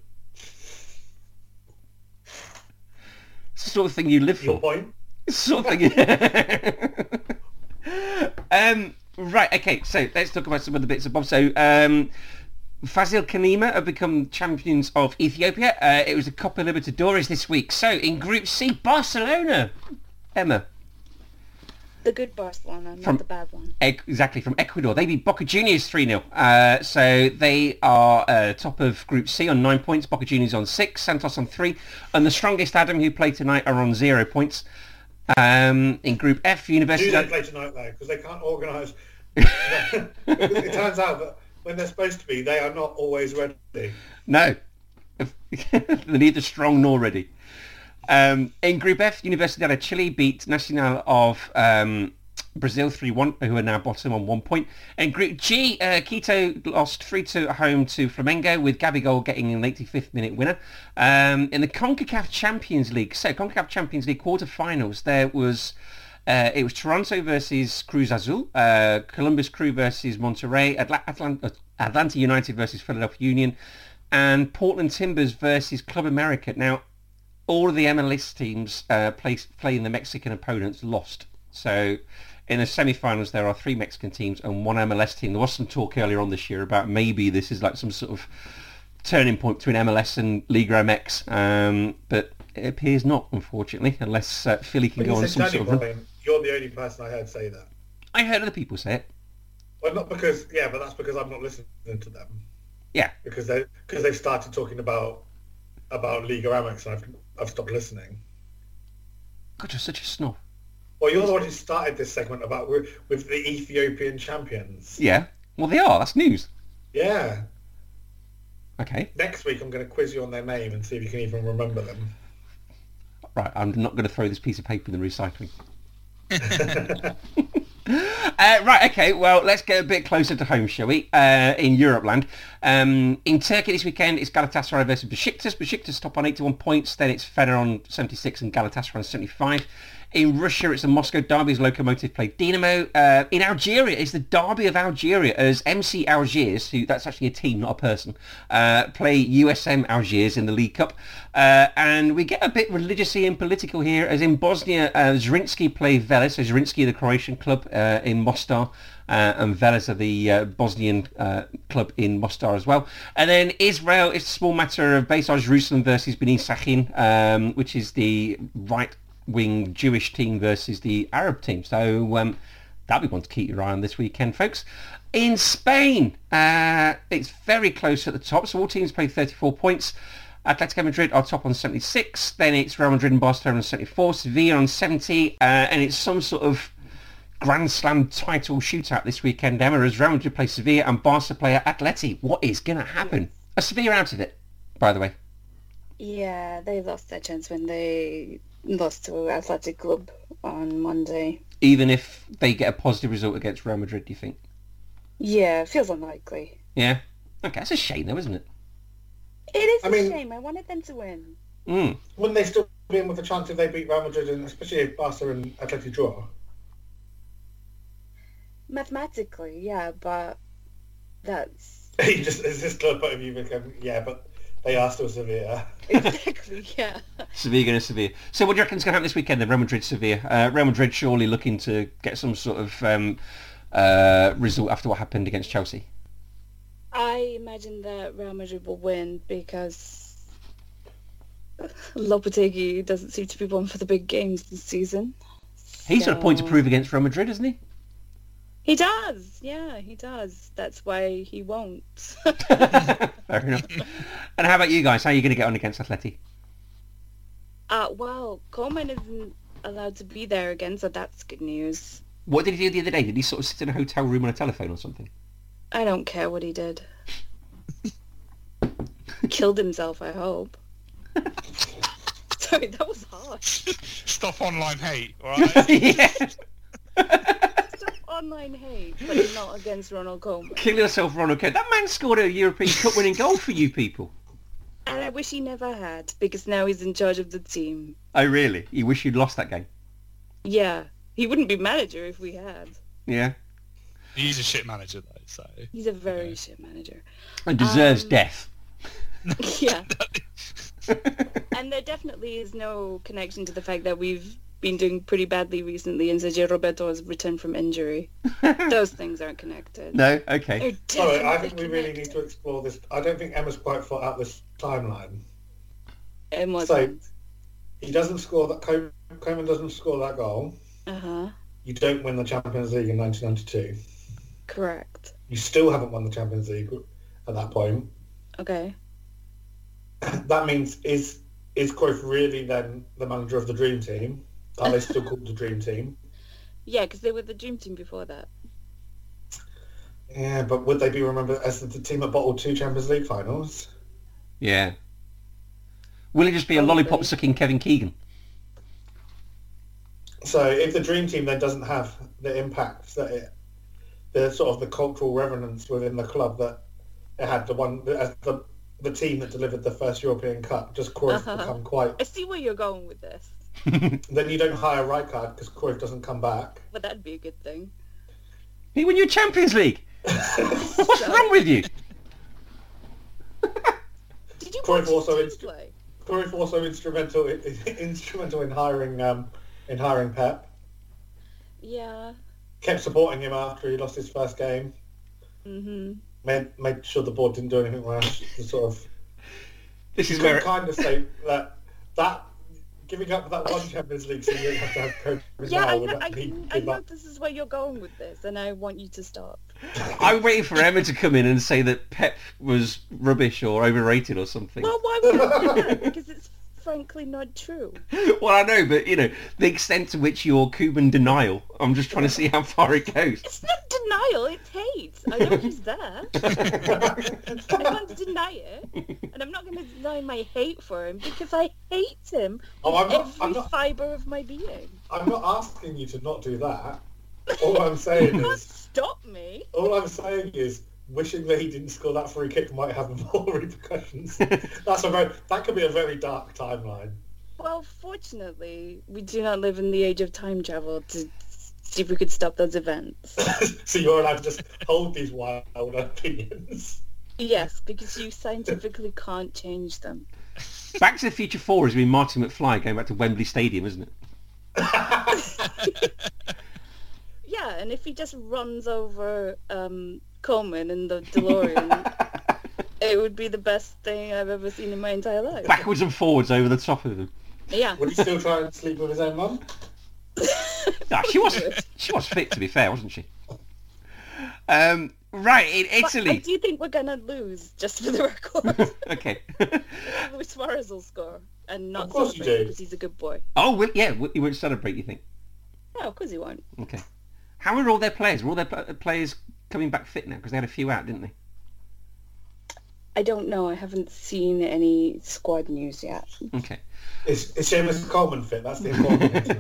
It's the sort of thing you live Your for. point. It's the sort of thing. um, right. Okay. So let's talk about some of the bits of Bob. So um, Fasil Kenema have become champions of Ethiopia. Uh, it was a Copa Libertadores this week. So in Group C, Barcelona. Emma. The good Barcelona, not From- the bad one. Exactly from Ecuador. They beat Boca Juniors 3-0. Uh, so they are uh, top of Group C on nine points. Boca Juniors on six. Santos on three. And the strongest Adam who played tonight are on zero points. Um, in Group F, University. Do University. they play tonight though? Because they can't organise. it turns out that when they're supposed to be, they are not always ready. No. They're neither strong nor ready. Um, in Group F, Universidad de Chile beat Nacional of um, Brazil 3-1, who are now bottom on one point. In Group G, uh, Quito lost 3-2 at home to Flamengo, with Gabigol getting an 85th minute winner. Um, in the CONCACAF Champions League, so CONCACAF Champions League quarterfinals, there was... Uh, it was Toronto versus Cruz Azul, uh, Columbus Crew versus Monterrey, Atla- Atlant- uh, Atlanta United versus Philadelphia Union, and Portland Timbers versus Club America. Now, all of the MLS teams uh, play, playing the Mexican opponents lost. So in the semi-finals, there are three Mexican teams and one MLS team. There was some talk earlier on this year about maybe this is like some sort of turning point between MLS and Liga MX, um, but it appears not, unfortunately, unless uh, Philly can When go on some sort of... you're the only person I heard say that. I heard other people say it. Well, not because yeah, but that's because I'm not listening to them. Yeah. Because they because they've started talking about about Liga Amex and I've I've stopped listening. God, you're such a snob. Well, you're the one who started this segment about with, with the Ethiopian champions. Yeah. Well, they are. That's news. Yeah. Okay. Next week I'm going to quiz you on their name and see if you can even remember them. Right. I'm not going to throw this piece of paper in the recycling. Uh, right, okay, well, let's get a bit closer to home, shall we? Uh, in Europe land. Um, in Turkey this weekend, it's Galatasaray versus Besiktas. Besiktas top on 81 points, then it's Fener on 76 and Galatasaray on 75. In Russia, it's the Moscow Derby's Lokomotiv play Dinamo. Uh, in Algeria, it's the Derby of Algeria as MC Algiers, who that's actually a team, not a person, uh, play USM Algiers in the League Cup. Uh, and we get a bit religiously and political here, as in Bosnia, uh, Zrinjski play Veles, so Zrinjski, the Croatian club uh, in Mostar, uh, and Veles are the uh, Bosnian uh, club in Mostar as well. And then Israel, it's a small matter of Beitar Jerusalem versus Bnei Sakhnin, um, which is the right-wing Jewish team versus the Arab team. So um, that'll be one to keep your eye on this weekend, folks. In Spain, uh, it's very close at the top, so all teams play 34 points. Atletico Madrid are top on 76. Then it's Real Madrid and Barcelona on 74. Sevilla on 70. Uh, and it's some sort of Grand Slam title shootout this weekend, Emma, as Real Madrid play Sevilla and Barca play Atleti. What is going to happen? Are Sevilla out of it, by the way? Yeah, they lost their chance when they lost to Athletic Club on Monday. Even if they get a positive result against Real Madrid, do you think? Yeah, feels unlikely. Yeah? Okay, that's a shame though, isn't it? It is I a mean- shame. I wanted them to win. Mm. Wouldn't they still be in with a chance if they beat Real Madrid and especially if Barca and Athletic draw? Mathematically, yeah, but that's you just it's just club point of view become yeah, but they are still Sevilla. exactly yeah. Sevilla going to Sevilla. So what do you reckon's going to happen this weekend then? Real Madrid, Sevilla. Uh, Real Madrid surely looking to get some sort of um, uh, result after what happened against Chelsea. I imagine that Real Madrid will win because Lopetegui doesn't seem to be one for the big games this season. He's got a point to So- prove against Real Madrid, isn't he? He does, yeah, he does. That's why he won't. Fair enough. And how about you guys? How are you going to get on against Atleti? uh, well, Koeman isn't allowed to be there again, so that's good news. What did he do the other day? Did he sort of sit in a hotel room on a telephone or something? I don't care what he did. Killed himself, I hope. Sorry, that was harsh. Stop online hate, alright? yeah. Stop online hate, but not against Ronald Koeman. Kill yourself, Ronald Koeman. That man scored a European Cup winning goal for you people. And I wish he never had, because now he's in charge of the team. Oh, really? You wish you'd lost that game? Yeah, he wouldn't be manager if we had. Yeah. He's a shit manager though, so He's a very shit manager. And deserves Um, death. yeah. and there definitely is no connection to the fact that we've been doing pretty badly recently and Sergi Roberto has returned from injury. Those things aren't connected. No? Okay. They're Sorry, I definitely think we really need to explore this. I don't think Emma's quite thought out this timeline. In what So- He doesn't score that. Co- Koeman doesn't score that goal. Uh-huh. you don't win the Champions League in 1992. Correct. You still haven't won the Champions League at that point. Okay. that means is is Cruyff really then the manager of the dream team? Are they still called the dream team? Yeah, because they were the dream team before that. Yeah, but would they be remembered as the team that bottled two Champions League finals? Yeah. Will it just be a lollipop sucking Kevin Keegan? So if the dream team then doesn't have the impact that it, the sort of the cultural resonance within the club that it had, the one as the the team that delivered the first European Cup, just Uh-huh. become quite? I see where you're going with this, Then you don't hire Rijkaard because Cruyff doesn't come back. but that'd be a good thing. He won your Champions League. What's So- wrong with you? Did you Cruyff also his inst- play? Cruyff also instrumental instrumental in hiring um in hiring Pep. Yeah. Kept supporting him after he lost his first game. Mhm. Made made sure the board didn't do anything rash. To sort of This is you where could kind of say that that giving up that one Champions League so you don't have to have coach Yeah, I know, I, I know this is where you're going with this, and I want you to stop. I'm waiting for Emma to come in and say that Pep was rubbish or overrated or something. Well, why would I do that? Because it's frankly not true. Well, I know, but you know the extent to which you're Koeman denial. I'm just trying to see how far it goes. It's not denial, it's hate. I know he's there. I can't deny it. And I'm not going to deny my hate for him because I hate him Oh, I'm not, every not fibre of my being. I'm not asking you to not do that. All I'm saying You can't is stop me. all I'm saying is wishing that he didn't score that free kick might have more repercussions. That's a very that could be a very dark timeline. Well, fortunately, we do not live in the age of time travel to see if we could stop those events. so you're allowed to just hold these wild opinions. Yes, because you scientifically can't change them. Back to the Future Four has been Marty McFly going back to Wembley Stadium, isn't it? Yeah, and if he just runs over um, Koeman in the DeLorean, it would be the best thing I've ever seen in my entire life. Backwards and forwards over the top of him. Yeah. Would he still try and sleep with his own mum? Ah, she was she was fit to be fair, wasn't she? Um, right in But I Italy. do you think we're gonna lose, just for the record. okay. Luis Suarez will score, and not Of course celebrate because he's a good boy. oh, well, yeah. well, You won't celebrate, you think? No, of course he won't. Okay. How are all their players? Are all their players coming back fit now? Because they had a few out, didn't they? I don't know. I haven't seen any squad news yet. Okay. Is, is Seamus Coleman fit? That's the important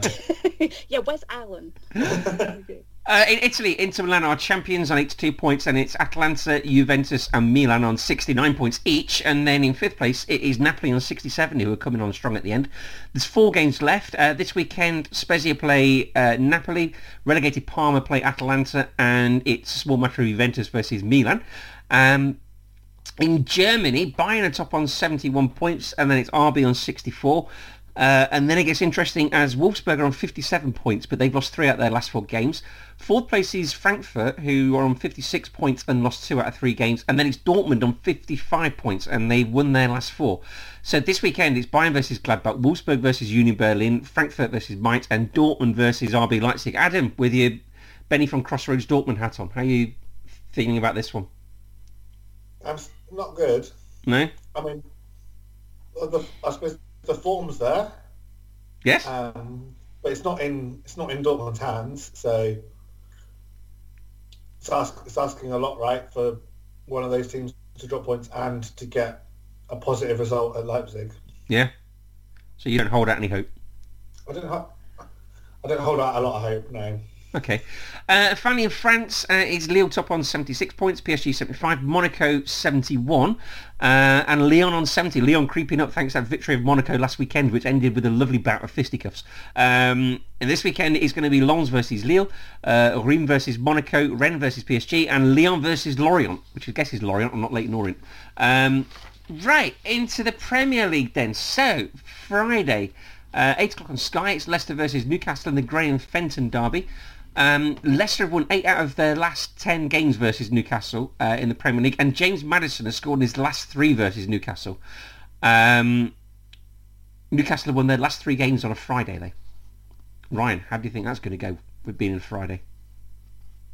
thing yeah, where's Alan? Uh, in Italy, Inter Milan are champions on 82 points, and it's Atalanta, Juventus, and Milan on 69 points each. And then in fifth place, it is Napoli on 67, who are coming on strong at the end. There's four games left. Uh, this weekend, Spezia play uh, Napoli, relegated Parma play Atalanta, and it's a small matter of Juventus versus Milan. Um, in Germany, Bayern are top on 71 points, and then it's RB on 64. Uh, and then it gets interesting as Wolfsburg are on 57 points, but they've lost three out of their last four games. Fourth place is Frankfurt, who are on 56 points and lost two out of three games. And then it's Dortmund on 55 points, and they won their last four. So this weekend it's Bayern versus Gladbach, Wolfsburg versus Union Berlin, Frankfurt versus Mainz, and Dortmund versus RB Leipzig. Adam, with your Benny from Crossroads Dortmund hat on, how are you feeling about this one? I'm not good. No? I mean, the, I suppose the form's there, Yes? um, but it's not in it's not in Dortmund's hands. So it's, ask, it's asking a lot, right, for one of those teams to drop points and to get a positive result at Leipzig. Yeah. So you don't hold out any hope. I don't ho- I don't hold out a lot of hope. No. Okay. Uh, finally, in France, uh, is Lille top on 76 points, PSG 75, Monaco 71, uh, and Lyon on 70. Lyon creeping up thanks to that victory of Monaco last weekend, which ended with a lovely bout of fisticuffs. Um, and this weekend is going to be Lens versus Lille, uh, versus Monaco, Rennes versus PSG, and Lyon versus Lorient, which I guess is Lorient, and not Leyton Orient. Um, right, into the Premier League then. So, Friday, uh, 8 o'clock on Sky, it's Leicester versus Newcastle in the Graham Fenton derby. Um, Leicester have won eight out of their last ten games versus Newcastle uh, in the Premier League, and James Maddison has scored in his last three versus Newcastle. Um, Newcastle have won their last three games on a Friday, though. Ryan, how do you think that's going to go with being on a Friday.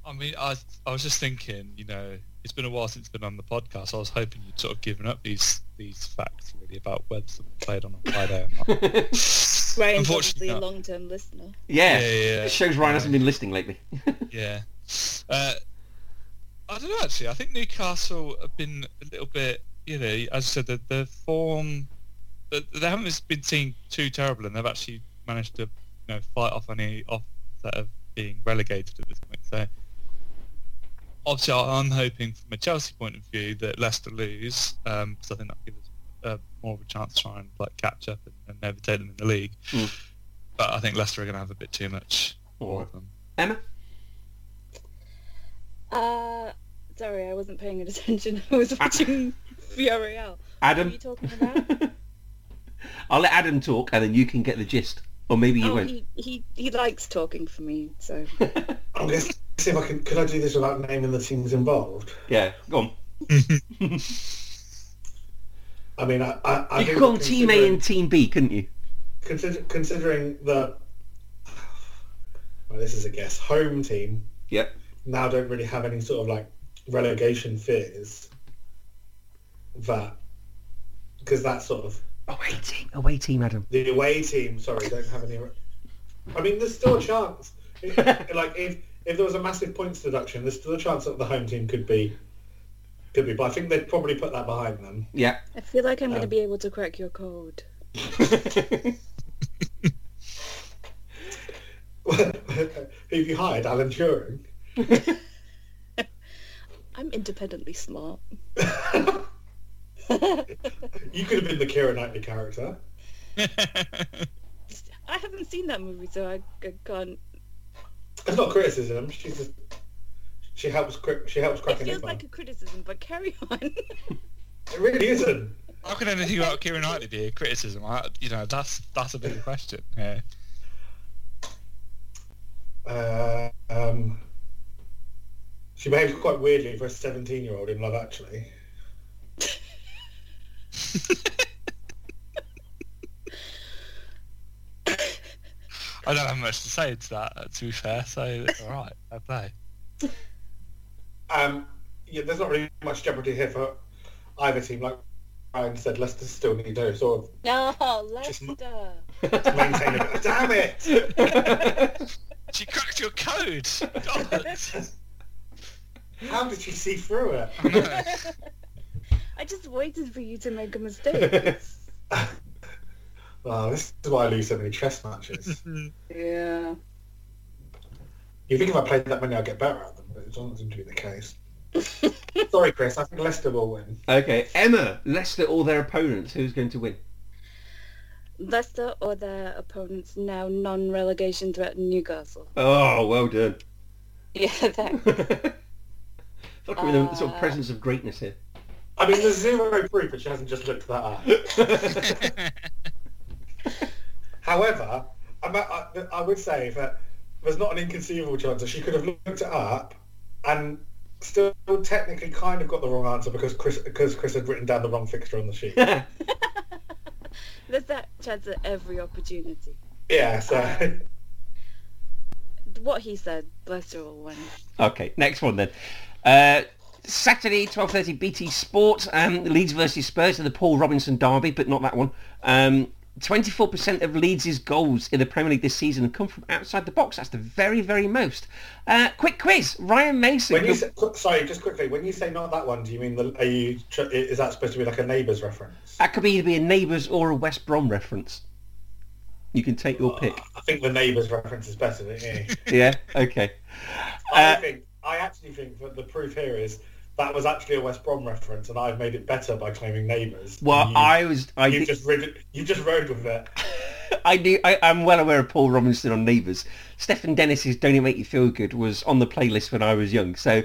I mean, I I was just thinking, you know, it's been a while since it's been on the podcast. I was hoping you'd sort of given up these these facts really about whether someone played on a Friday or not. Ryan's Unfortunately a long-term listener. Yeah, Yeah, yeah, yeah. It shows Ryan hasn't been listening lately. Yeah. Uh, I don't know actually. I think Newcastle have been a little bit, you know, as I said, the, the form, the, they haven't been seen too terrible, and they've actually managed to, you know, fight off any offset of being relegated at this point. So obviously, I- I'm hoping from a Chelsea point of view that Leicester lose, um, because I think that gives us uh, more of a chance to try and like catch up and, and overtake them in the league. Mm. But I think Leicester are going to have a bit too much for Alright. them. Emma? Uh, sorry, I wasn't paying attention. I was watching Villarreal. What are Adam? you talking about? I'll let Adam talk and then you can get the gist. Or maybe you oh, won't. he, he he likes talking for me, so I'm going to see if I can. Could I do this without naming the teams involved? Yeah, go on. I mean, I, I, I you could call them Team A and Team B, couldn't you? consider, considering the. Well, this is a guess. Home team Yep. now don't really have any sort of like relegation fears. That because that sort of Away team. Away team, Adam. the away team. Sorry, don't have any. I mean, there's still a chance. like if if there was a massive points deduction, there's still a chance that the home team could be could be. But I think they'd probably put that behind them. Yeah. I feel like I'm going to Um, be able to crack your code. Who've you hired, Alan Turing? I'm independently smart. You could have been the Keira Knightley character. I haven't seen that movie, so I, I can't. It's not criticism. She's just she helps cri- she helps cracking. It crack feels enigma. like a criticism, but carry on. It really isn't. How can anything about Keira Knightley be a criticism? I, you know, that's that's a big question. Yeah. Uh, um, she behaves quite weirdly for a 17 year old in Love Actually. I don't have much to say to that. To be fair, so all right, I play. Um, yeah, there's not really much jeopardy here for either team. Like Ryan said, Leicester still need to sort No, Just m- Leicester. of maintain a Damn it! She cracked your code. God. How did she see through it? I just waited for you to make a mistake. Oh, this is why I lose so many chess matches. yeah. You think if I played that many, I'd get better at them, but it doesn't seem to be the case. Sorry, Chris. I think Leicester will win. okay, Emma, Leicester or their opponents, who's going to win? Leicester or their opponents now non-relegation threat Newcastle. Oh, well done. Yeah, thanks. Look at the sort of uh, presence of greatness here. I mean, there's zero proof that she hasn't just looked that up. However, I, I, I would say that there's not an inconceivable chance that she could have looked it up and still technically kind of got the wrong answer because Chris because Chris had written down the wrong fixture on the sheet. There's that chance at every opportunity. yeah, so What he said, Leicester all win. okay, next one then. Uh, Saturday, 12.30 BT Sport, um, Leeds versus Spurs in the Paul Robinson derby, but not that one. Um, 24% of Leeds' goals in the Premier League this season have come from outside the box. That's the very, very most. Uh, quick quiz. Ryan Mason. when you say, sorry, just quickly, when you say not that one, do you mean the, are you is that supposed to be like a neighbours reference? That could be either be a Neighbours or a West Brom reference. You can take your pick. I think the neighbours reference is better. Yeah. Yeah? Okay. I Uh, think I actually think that the proof here is that was actually a West Brom reference, and I've made it better by claiming neighbours. Well, You- I was... I you did- just rid- you just rode with it. I knew I, I'm well aware of Paul Robinson on Neighbours. Stefan Dennis's "Don't It Make You Feel Good" was on the playlist when I was young, so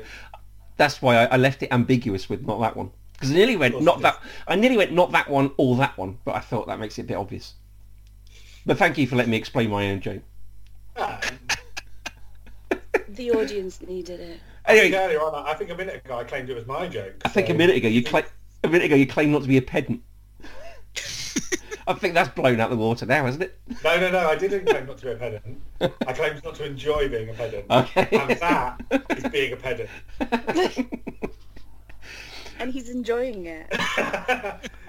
that's why I, I left it ambiguous with not that one because I nearly went not that. I nearly went not that one or that one, but I thought that makes it a bit obvious. But thank you for letting me explain my own joke. Ah, The audience needed it. I Anyway, earlier on, I think a minute ago I claimed it was my joke. I think so- a minute ago you cla- a minute ago you claimed not to be a pedant. I think that's blown out the water now, hasn't it? No, no, no. I didn't claim not to be a pedant. I claimed not to enjoy being a pedant. Okay. And that is being a pedant. And he's enjoying it.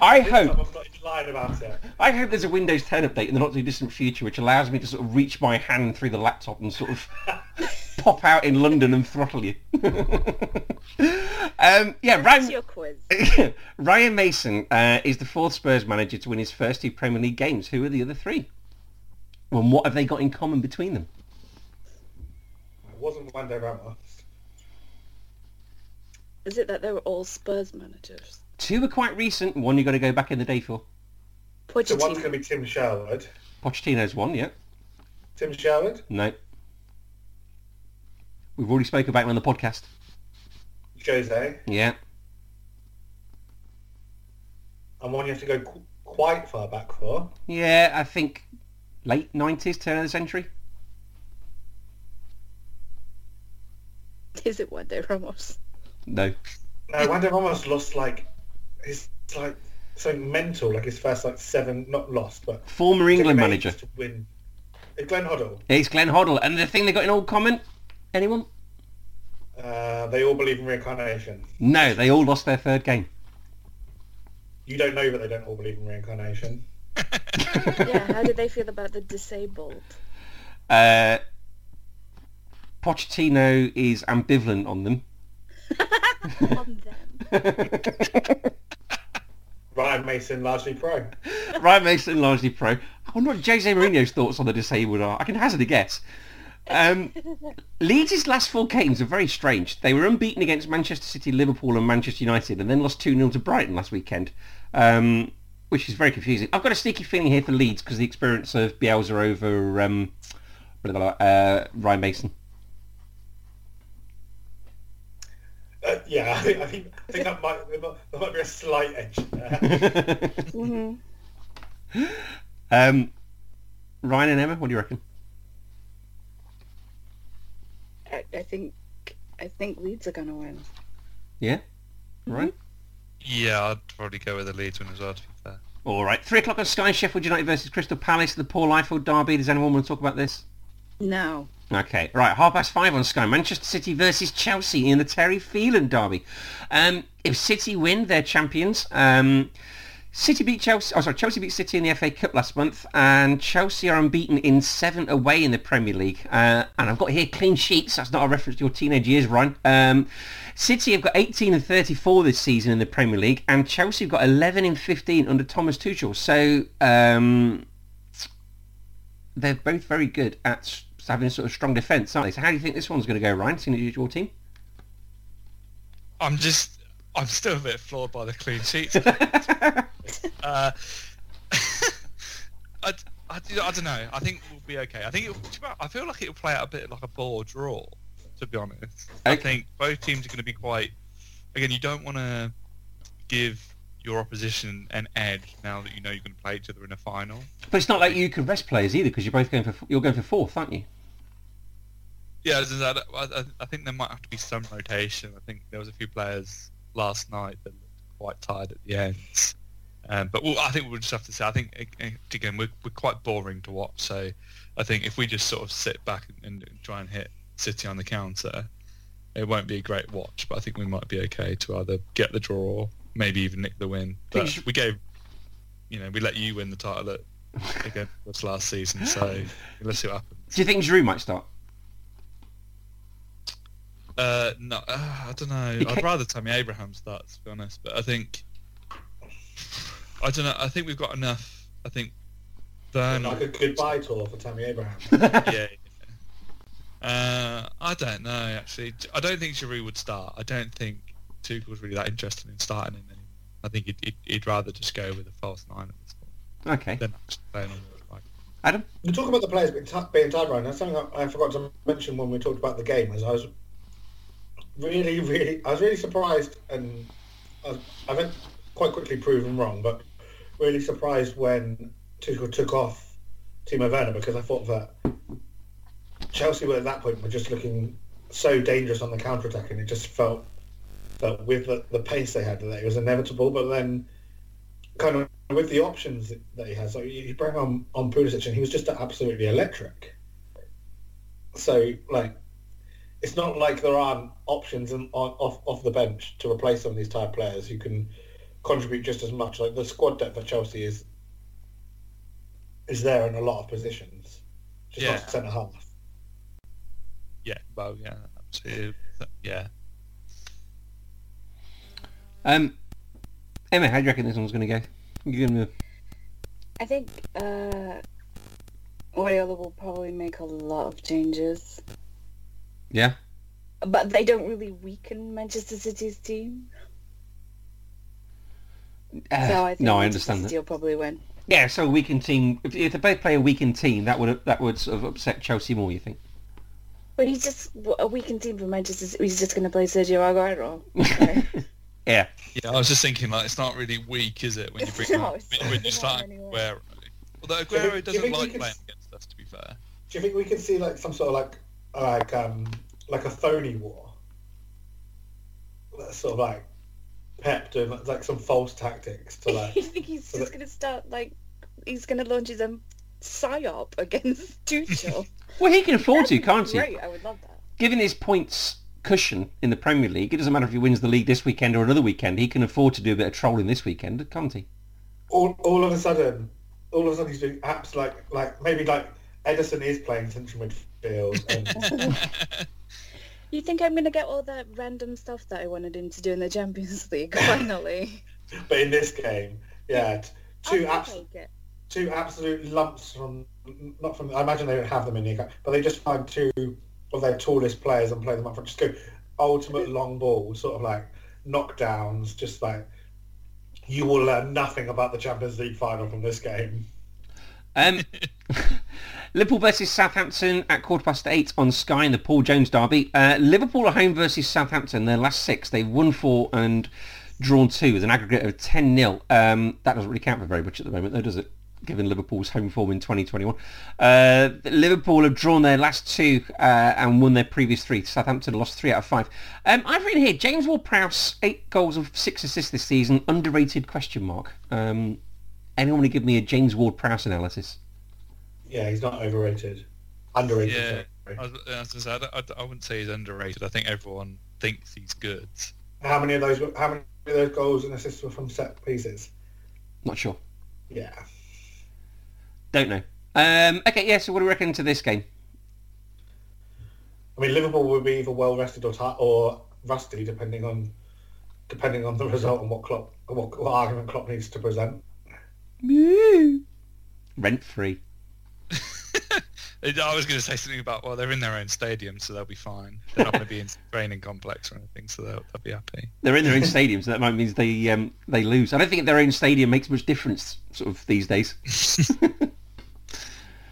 I This hope I'm not lying about it. I hope there's a Windows 10 update in the not too distant future which allows me to sort of reach my hand through the laptop and sort of pop out in London and throttle you. um, yeah, Ryan, your quiz. Ryan Mason uh, is the fourth Spurs manager to win his first two Premier League games. Who are the other three? Well, and what have they got in common between them? It wasn't Juande Ramos. Is it that they were all Spurs managers? Two were quite recent. One you got to go back in the day for. Pochettino. So one's going to be Tim Sherwood. Pochettino's one, yeah. Tim Sherwood? No. We've already spoke about him on the podcast. Jose. Yeah. And one you have to go qu- quite far back for. Yeah, I think late 90s, turn of the century. Is it Juande Ramos? No. No, Juande Ramos lost like his like something mental, like his first like seven, not lost, but Former England manager. eight to win. Uh, Glenn Hoddle. It's Glenn Hoddle. And the thing they got in all common? Anyone? Uh, they all believe in reincarnation. No, they all lost their third game. You don't know that they don't all believe in reincarnation. yeah, how did they feel about the disabled? Uh, Pochettino is ambivalent on them. On them. Ryan Mason largely pro. Ryan Mason largely pro. I wonder what Jose Mourinho's thoughts on the disabled are. I can hazard a guess. Um, Leeds' last four games are very strange. They were unbeaten against Manchester City, Liverpool and Manchester United and then lost 2-0 to Brighton last weekend, um, which is very confusing. I've got a sneaky feeling here for Leeds because the experience of Bielsa over um, blah, blah, blah, uh, Ryan Mason. Uh, yeah, I think, I think I think that might there might, there might be a slight edge there. hmm um, Ryan and Emma, what do you reckon? I, I think I think Leeds are gonna win. Yeah? Right? Yeah, I'd probably go with the Leeds win as well, to be fair. All right. Three o'clock on Sky, Sheffield United versus Crystal Palace, the Paul Eiffel derby. Does anyone want to talk about this? No. Okay, right. Half past five on Sky. Manchester City versus Chelsea in the Terry Phelan derby. Um, if City win, they're champions. Um, City beat Chelsea. Oh, sorry, Chelsea beat City in the FA Cup last month, and Chelsea are unbeaten in seven away in the Premier League. Uh, and I've got here clean sheets. That's not a reference to your teenage years, Ryan. Um, City have got 18 and 34 this season in the Premier League, and Chelsea have got 11 and 15 under Thomas Tuchel. So um, they're both very good at having a sort of strong defence, aren't they? So how do you think this one's going to go, Ryan? Seeing as your team. I'm just, I'm still a bit floored by the clean sheets. uh, I, I, I don't know. I think we'll be okay. I think it'll, I feel like it'll play out a bit like a ball draw, to be honest. I think both teams are going to be quite. Again, you don't want to give your opposition an edge now that you know you're going to play each other in a final. But it's not like you can rest players either because you're both going for you're going for fourth, aren't you? Yeah, I, I, I think there might have to be some rotation. I think there was a few players last night that looked quite tired at the end. Um, but we'll, I think we'll just have to say. I think again we're, we're quite boring to watch. So I think if we just sort of sit back and, and try and hit City on the counter, it won't be a great watch. But I think we might be okay to either get the draw or maybe even nick the win. But should- we gave, you know, we let you win the title at, against us last season. So let's see what happens. Do you think Giroud might start? Uh, no, uh, I don't know. I'd rather Tammy Abraham start, to be honest. But I think, I don't know. I think we've got enough. I think Burnley. like a goodbye tour for Tammy Abraham. yeah. Uh, I don't know. Actually, I don't think Giroud would start. I don't think Tuchel's really that interested in starting him anymore. I think he'd, he'd, he'd rather just go with a false nine at this point Okay. than actually playing on the right. Adam? You talk about the players being, t- being tired, Ryan. That's something I, I forgot to mention when we talked about the game. Was I was really, really, I was really surprised, and I, I quite quickly proven wrong, but really surprised when Tuchel took off Timo Werner because I thought that Chelsea were at that point were just looking so dangerous on the counter attack, and it just felt that with the, the pace they had that it was inevitable. But then, kind of with the options that he has, like you bring on on Pulisic, and he was just absolutely electric. So like, it's not like there aren't options on, on off off the bench to replace some of these type players who can contribute just as much. Like the squad depth for Chelsea is is there in a lot of positions, just Yeah. not centre half. Yeah, well, yeah, absolutely. Yeah. Um, Emma, how do you reckon this one's going to go? You gonna... I think uh, Guardiola will probably make a lot of changes, Yeah. but they don't really weaken Manchester City's team. Uh, So I think no, I understand City that. will probably win. Yeah, so a weakened team. If, if they both play a weakened team, that would that would sort of upset Chelsea more. You think? But he's just a weakened team for Manchester City. He's just going to play Sergio Aguero. Okay. Yeah. Yeah, I was just thinking, like, it's not really weak, is it, when you bring not, on, it's when, when you start any. Aguero. Although Aguero think- do you doesn't think like could playing s- against us, to be fair. Do you think we could see like some sort of like like um like a phony war? That's sort of like Pep doing like some false tactics to like you think he's just that- going to start, like, he's going to launch his own psyop against Tuchel? Well, he can afford to, can't he? Great, I would love that. Given his points cushion in the Premier League, it doesn't matter if he wins the league this weekend or another weekend. He can afford to do a bit of trolling this weekend, can't he? all, all of a sudden all of a sudden he's doing apps like like maybe like Ederson is playing central midfield and You think I'm going to get all that random stuff that I wanted him to do in the Champions League, finally? but in this game yeah two I'll abs- two absolute lumps from not from I imagine they don't have them in the account but they just find two of their tallest players and play them up front. Just go ultimate long ball sort of like knockdowns just like you will learn nothing about the Champions League final from this game. Um, Liverpool versus Southampton at quarter past eight on Sky in the Paul Jones derby. Uh, Liverpool at home versus Southampton. Their last six, they've won four and drawn two with an aggregate of 10-0. Um, that doesn't really count for very much at the moment, though, does it? Given Liverpool's home form in 2021. Uh, Liverpool have drawn their last two uh, and won their previous three. Southampton lost three out of five. Um, I've written here, James Ward-Prowse, eight goals and six assists this season, underrated question mark. Um, anyone want to give me a James Ward-Prowse analysis? Yeah he's not overrated underrated Yeah. sorry. I, was, I, was say, I, I, I wouldn't say he's underrated. I think everyone thinks he's good. how many of those how many of those goals and assists were from set pieces Not sure. yeah Don't know. Um, okay, yeah, so what do we reckon to this game? I mean, Liverpool will be either well rested or ti or rusty, depending on depending on the result and what Klopp, what, what argument Klopp needs to present. Rent free. I was going to say something about, well, they're in their own stadium, so they'll be fine. They're not going to be in training complex or anything, so they'll, they'll be happy. They're in their own stadium, so that might means they um, they lose. I don't think their own stadium makes much difference, sort of these days.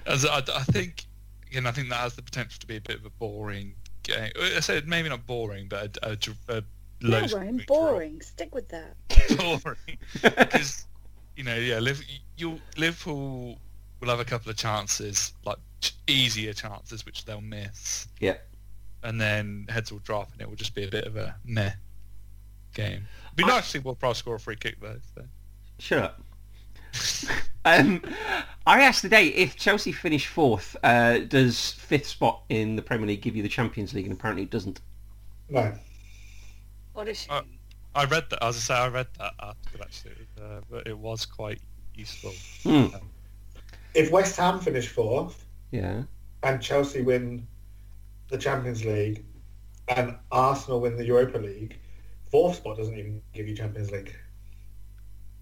As I, I think, again, I think that has the potential to be a bit of a boring game. I said maybe not boring, but a, a, a low Yeah, Ryan, scoring draw. boring. Stick with that. boring because you know yeah Liv- you Liverpool will have a couple of chances like ch- easier chances which they'll miss Yeah. and then heads will drop and it will just be a bit of a meh game it'd be I- nice to see Ward-Prowse score a free kick though so. Shut up. um, I asked today if Chelsea finish fourth, uh, does fifth spot in the Premier League give you the Champions League? And apparently it doesn't. No, What is? a shame. Uh, I read that as I say I read that article actually uh, but it was quite useful Hmm. If West Ham finish fourth Yeah. and Chelsea win the Champions League and Arsenal win the Europa League, fourth spot doesn't even give you Champions League.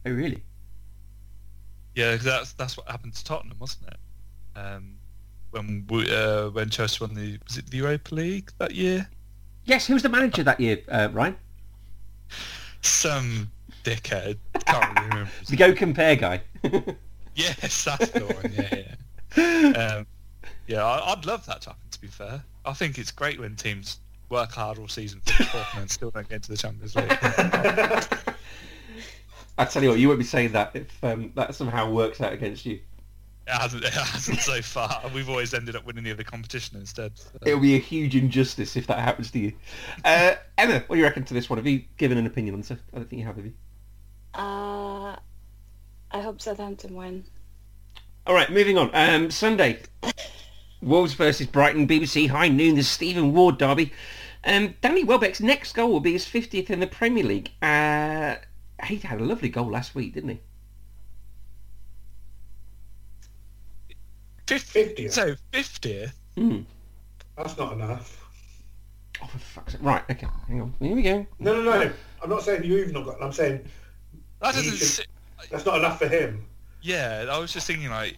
Oh, really? yeah 'cause that's that's what happened to Tottenham wasn't it um, when we, uh, when Chelsea won the was it the Europa League that year Yes. Who was the manager that year, uh, Ryan? some dickhead. Can't really remember. The Go Compare guy. Yes, that's the one. Yeah, yeah. Um, yeah, I, I'd love that to happen. To be fair, I think it's great when teams work hard all season, finish fourth, and still don't get into the Champions League. I tell you what, you won't be saying that if um, that somehow works out against you. It hasn't. It hasn't so far. We've always ended up winning the other competition instead. so. It'll be a huge injustice if that happens to you. Uh, Emma, what do you reckon to this one? Have you given an opinion on this? I don't think you have, have you? Uh, I hope Southampton win. All right, moving on. Um, Sunday, Wolves versus Brighton, BBC High Noon, the Stephen Ward derby. Um, Danny Welbeck's next goal will be his 50th in the Premier League. Uh, he had a lovely goal last week, didn't he? 50th. 50th. So 50th. Hmm. That's not enough. Oh, for fuck's sake. Right, okay, hang on. Here we go. No, no, no. I'm not saying you've not got. I'm saying That doesn't. Should- si- that's not enough for him. Yeah, I was just thinking like,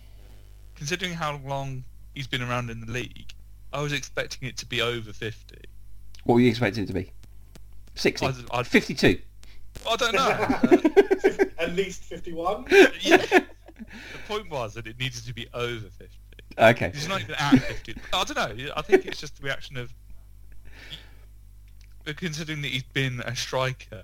considering how long he's been around in the league, I was expecting it to be over 50. What were you expecting it to be? 60. I'd, I'd, 52. I don't know. At least 51. yeah. The point was that it needed to be over 50. Okay. He's not even at 50. I don't know. I think it's just the reaction of but considering that he's been a striker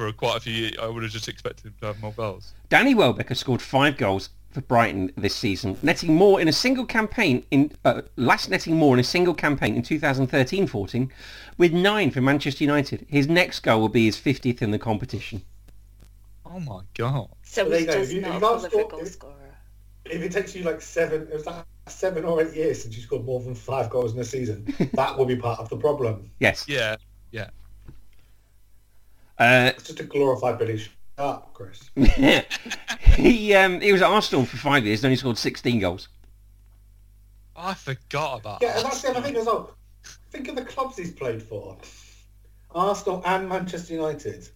for quite a few years, I would have just expected him to have more goals. Danny Welbeck has scored five goals for Brighton this season, netting more in a single campaign in uh, last netting more in a single campaign in 2013-14, with nine for Manchester United. His next goal will be his 50th in the competition. Oh my god. So Well, there he's you go. just you- not if a you prolific goal scorer. If it takes you like seven, it was like seven or eight years since you scored more than five goals in a season, that will be part of the problem. Yes. Yeah, yeah. Uh, It's just a glorified Billy Sharp, Chris. he um, he was at Arsenal for five years and only scored 16 goals. I forgot about Yeah, and that's the other thing as well. Think of the clubs he's played for. Arsenal and Manchester United.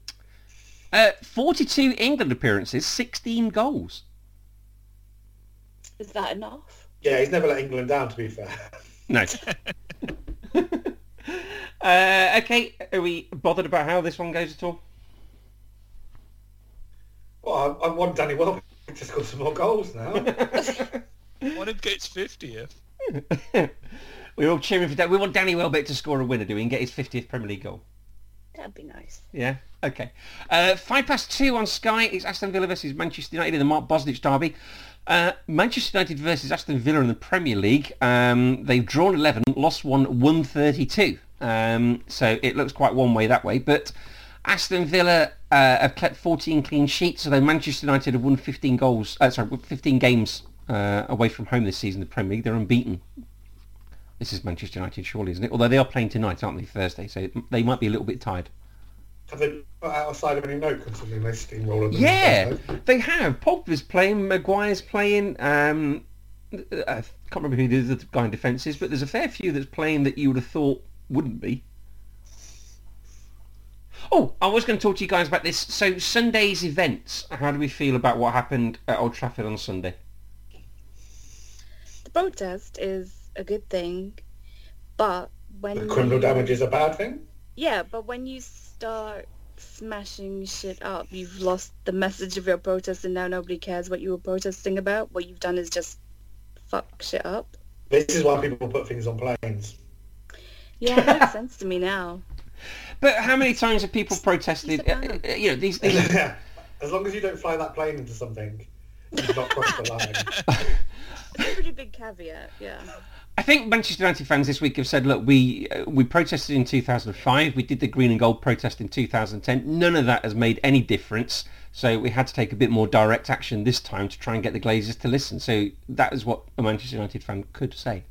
Uh, 42 England appearances, 16 goals. Is that enough? Yeah, he's never let England down, to be fair. No. uh, okay, are we bothered about how this one goes at all? Well, I, I want Danny Welbeck to score some more goals now. One of Gates 50th. We're all cheering for that. We want Danny Welbeck to score a winner, do we, and get his 50th Premier League goal? That'd be nice. Yeah. Okay. Uh, five past two on Sky. It's Aston Villa versus Manchester United in the Mark Bosnich derby. Uh, Manchester United versus Aston Villa in the Premier League. Um, they've drawn 11, lost one, 132. Um, so it looks quite one way that way. But Aston Villa uh, have kept 14 clean sheets, although Manchester United have won 15 goals. Uh, sorry, 15 games uh, away from home this season in the Premier League. They're unbeaten. This is Manchester United, surely, isn't it? Although they are playing tonight, aren't they? Thursday, so they might be a little bit tired. Have they put out a side of any note considering they steamroller them? Yeah, they have. Pogba's playing, Maguire's playing. Um, I can't remember who the other guy in defence is, but there's a fair few that's playing that you would have thought wouldn't be. Oh, I was going to talk to you guys about this. So Sunday's events. How do we feel about what happened at Old Trafford on Sunday? The protest is a good thing, but when The criminal you- damage is a bad thing? Yeah, but when you start smashing shit up, you've lost the message of your protest, and now nobody cares what you were protesting about. What you've done is just fuck shit up. This is why people put things on planes. Yeah, it makes sense to me now. But how many times have people protested? Uh, uh, you know, these. these Yeah. As long as you don't fly that plane into something, you've not crossed the line. It's a pretty big caveat, yeah. I think Manchester United fans this week have said, look, we uh, we protested in 2005, we did the green and gold protest in 2010. None of that has made any difference. So we had to take a bit more direct action this time to try and get the Glazers to listen. So that is what a Manchester United fan could say.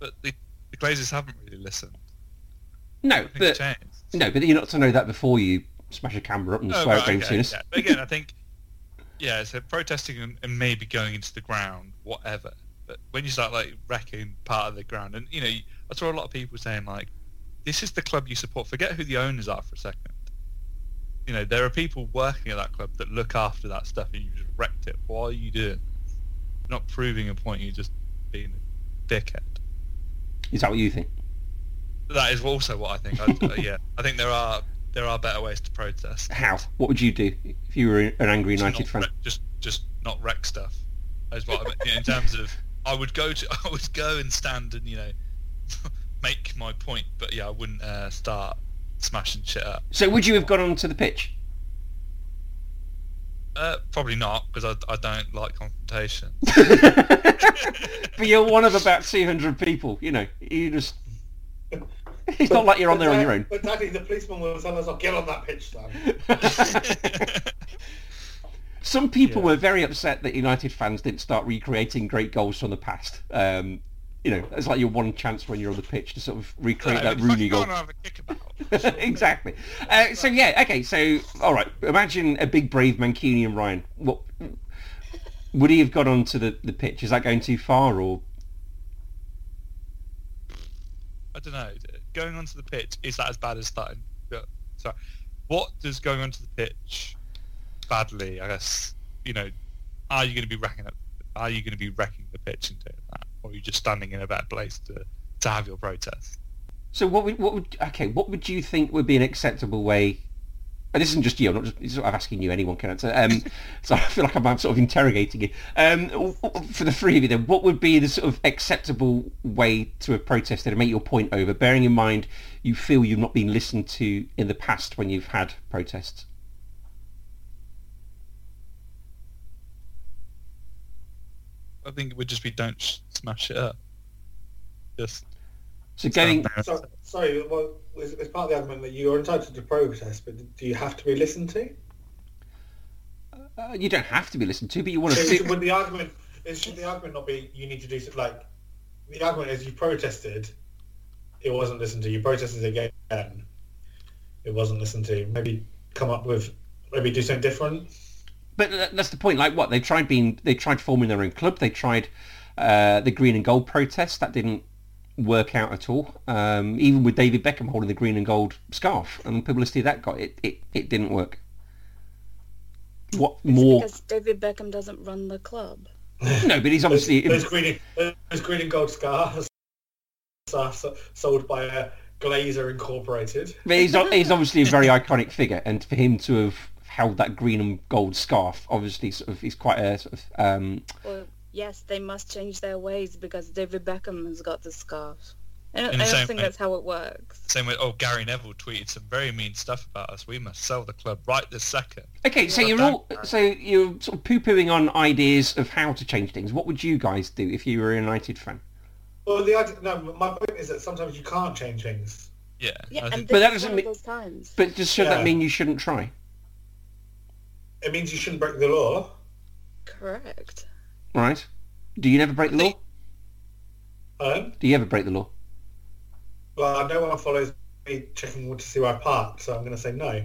But the, the Glazers haven't really listened. No, but no, but you're not to know that before you smash a camera up and Oh, swear right, at Graham okay, yeah. But again, I think, yeah, so protesting and, and maybe going into the ground, whatever. But when you start like wrecking part of the ground, and you know, I saw a lot of people saying like, "This is the club you support." Forget who the owners are for a second. You know, there are people working at that club that look after that stuff, and you just wrecked it. Why are you doing? this? Not proving a point. You're just being a dickhead. Is that what you think? That is also what I think. I, uh, yeah, I think there are there are better ways to protest. How? What would you do if you were an angry Just United not fan? wreck- just just not wreck stuff. Is what I mean. in terms of I would go to I would go and stand and you know make my point, but yeah, I wouldn't uh, start smashing shit up. So would you have gone onto the pitch? Uh, probably not because I, I don't like confrontation. but you're one of about 200 people, you know. You just... It's not like you're on there on your own. But Daddy, the policeman will tell us, "I'll get on that pitch, son." Some people Yeah. were very upset that United fans didn't start recreating great goals from the past. Um, you know, it's like your one chance when you're on the pitch to sort of recreate Yeah, that Rooney goal. can't have a kick about. exactly. Uh, so yeah, okay. So all right. Imagine a big, brave Mancunian Ryan. What would he have got onto the, the pitch? Is that going too far, or I don't know. Going onto the pitch is that as bad as starting? yeah, Sorry. What does going onto the pitch badly? I guess you know. Are you going to be wrecking? Are you going to be wrecking the pitch and doing that, or are you just standing in a better place to to have your protest? so? What would what would okay? What would you think would be an acceptable way? And this isn't just you. I'm not just sort of asking you. Anyone can answer. Um, so I feel like I'm sort of interrogating you. Um, for the three of you, then, what would be the sort of acceptable way to have protested and make your point over? Bearing in mind you feel you've not been listened to in the past when you've had protests. I think it would just be don't sh- smash it up. Just So stand going there So, sorry, well, it's, it's part of the argument that you're entitled to protest, but do you have to be listened to? Uh, you don't have to be listened to, but you want to. So Fit... would the argument is should the argument not be you need to do something like the argument is you protested, it wasn't listened to. You protested again, it wasn't listened to. Maybe come up with maybe do something different. But that's the point. Like what they tried being, they tried forming their own club. They tried uh, the green and gold protest. That didn't work out at all. Um, even with David Beckham holding the green and gold scarf and the publicity that got, it it, it didn't work. What It's more? because David Beckham doesn't run the club. No, but he's Those, obviously. those green those green and gold scarves are sold by uh, Glazer Incorporated. But he's, he's obviously a very iconic figure, and for him to have held that green and gold scarf, obviously, sort of, he's quite a sort of. Um, Well, yes, they must change their ways because David Beckham has got the scarf. I don't, I don't think way- that's how it works. Same way. Oh, Gary Neville tweeted some very mean stuff about us. We must sell the club right this second. Okay, so Well you're done. all so you're sort of poo-pooing on ideas of how to change things. What would you guys do if you were a United fan? Well, the idea, no, my point is that sometimes you can't change things. Yeah. Yeah, and this But that is doesn't mean- those times. But just should that mean you shouldn't try? It means you shouldn't break the law. Correct. Right? Do you never break the law? Um, Do you ever break the law? well, no one follows me checking to see where I park, so I'm going to say no.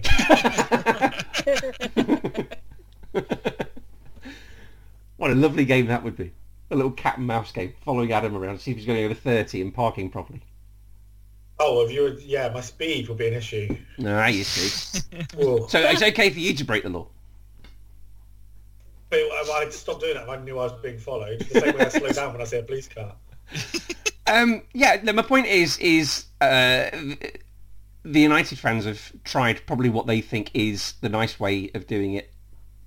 what a lovely game that would be. A little cat and mouse game, following Adam around to see if he's going over 30 and parking properly. Oh, if you were, yeah, my speed would be an issue. No, you see. Whoa. So it's okay for you to break the law. But I- I'd stop doing that if I knew I was being followed. The same way I slow down when I see a police car. Um, yeah, no, my point is, is uh, the United fans have tried probably what they think is the nice way of doing it.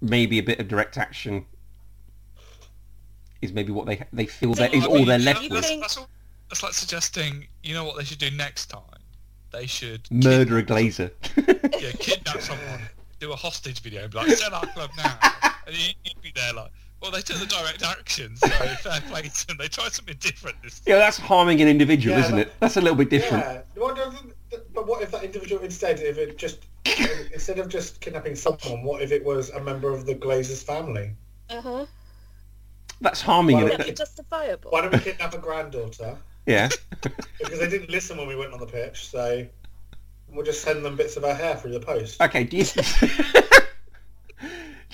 Maybe a bit of direct action is maybe what they they feel that is I all they're left know, with. That's, that's, all, that's like suggesting, you know what they should do next time? They should Murder a glazer. Kid, yeah, kidnap someone, do a hostage video, and be like, sell our club now. And you- you'd be there like, well, they took the direct action, so fair play to them. They tried something different this time. yeah, that's harming an individual, Yeah, isn't that- it? That's a little bit different. Yeah. What doesn't- but what if that individual instead, if it just instead of just kidnapping someone, what if it was a member of the Glazers family? Uh-huh. That's harming Well, an. Would that be justifiable? Why don't we kidnap a granddaughter? Yeah. Because they didn't listen when we went on the pitch, so we'll just send them bits of her hair through the post. Okay. Do you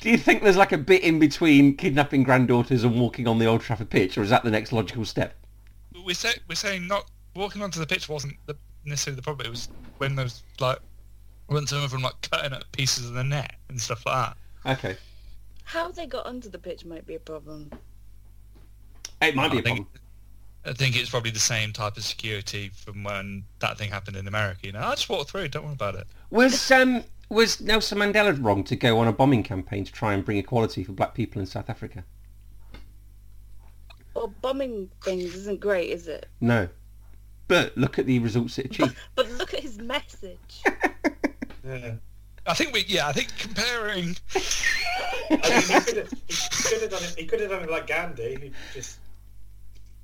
do you think there's like a bit in between kidnapping granddaughters and walking on the Old Trafford pitch, or is that the next logical step? We're, say, we're saying not walking onto the pitch wasn't the, necessarily the problem. It was when those like when some of them like cutting up pieces of the net and stuff like that. Okay. How they got onto the pitch might be a problem. It might be I a think, problem. I think it's probably the same type of security from when that thing happened in America. You know, I just walked through. Don't worry about it. Was um was Nelson Mandela wrong to go on a bombing campaign to try and bring equality for black people in South Africa? Well, bombing things isn't great, is it? No. But look at the results it achieved. But look at his message. Yeah. I think we, yeah, I think comparing. I mean, he could have he could have done it. He could have done it like Gandhi, who just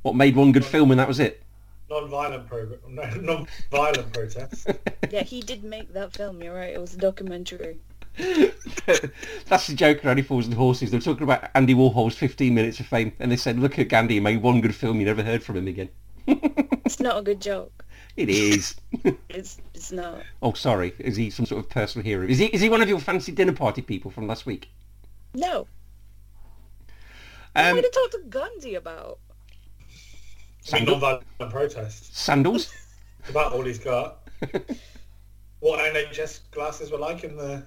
What made one good film and that was it? Non-violent program, non-violent protest. yeah, he did make that film. You're right. It was a documentary. That's the joke in Only Fools and Horses. They were talking about Andy Warhol's 15 Minutes of Fame, and they said, look at Gandhi, he made one good film, you never heard from him again. It's not a good joke. It is. It's it's not. oh, sorry. Is he some sort of personal hero? Is he, is he one of your fancy dinner party people from last week? No. What Um, am I to talk to Gandhi about? I mean, non-violent protests sandals? about all he's got. what NHS glasses were like in the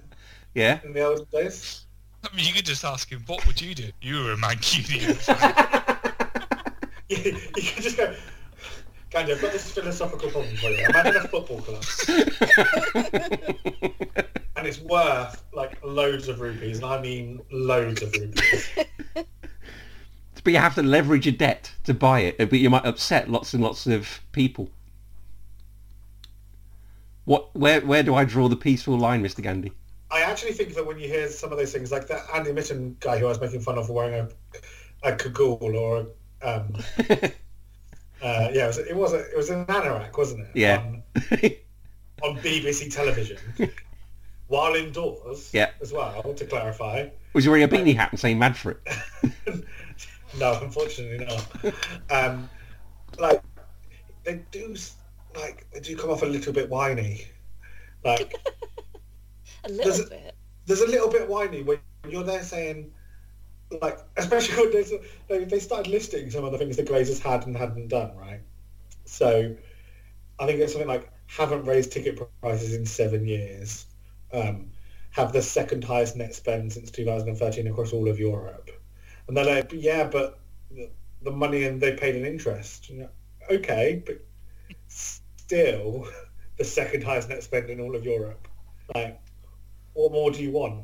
Yeah. in the old days. I mean, you could just ask him, what would you do? You were a Mancunian. you, you can just go, Gandhi, I've got this philosophical problem for you. I'm at a football club, and it's worth like loads of rupees, and I mean loads of rupees. But you have to leverage a debt to buy it, but you might upset lots and lots of people. What? Where? Where do I draw the peaceful line, Mr. Gandhi? I actually think that when you hear some of those things, like that Andy Mitten guy who I was making fun of for wearing a, a cagoule or a, um, uh, yeah, it was, it was a, it was an anorak, wasn't it? Yeah. On, on BBC television, while indoors. Yeah. As well, to clarify. Was he wearing a beanie hat and saying "mad for it"? no, unfortunately not. Um, like they do, like they do come off a little bit whiny. Like A little Does it- bit. there's a little bit whiny when you're there saying, like, especially when there's a, they, they started listing some of the things the Glazers had and hadn't done, right? So I think it's something like haven't raised ticket prices in seven years, um, have the second highest net spend since 2013 across all of Europe. And they're like, yeah, but the, the money and they paid an interest. You know, okay, but still the second highest net spend in all of Europe. Like, what more do you want?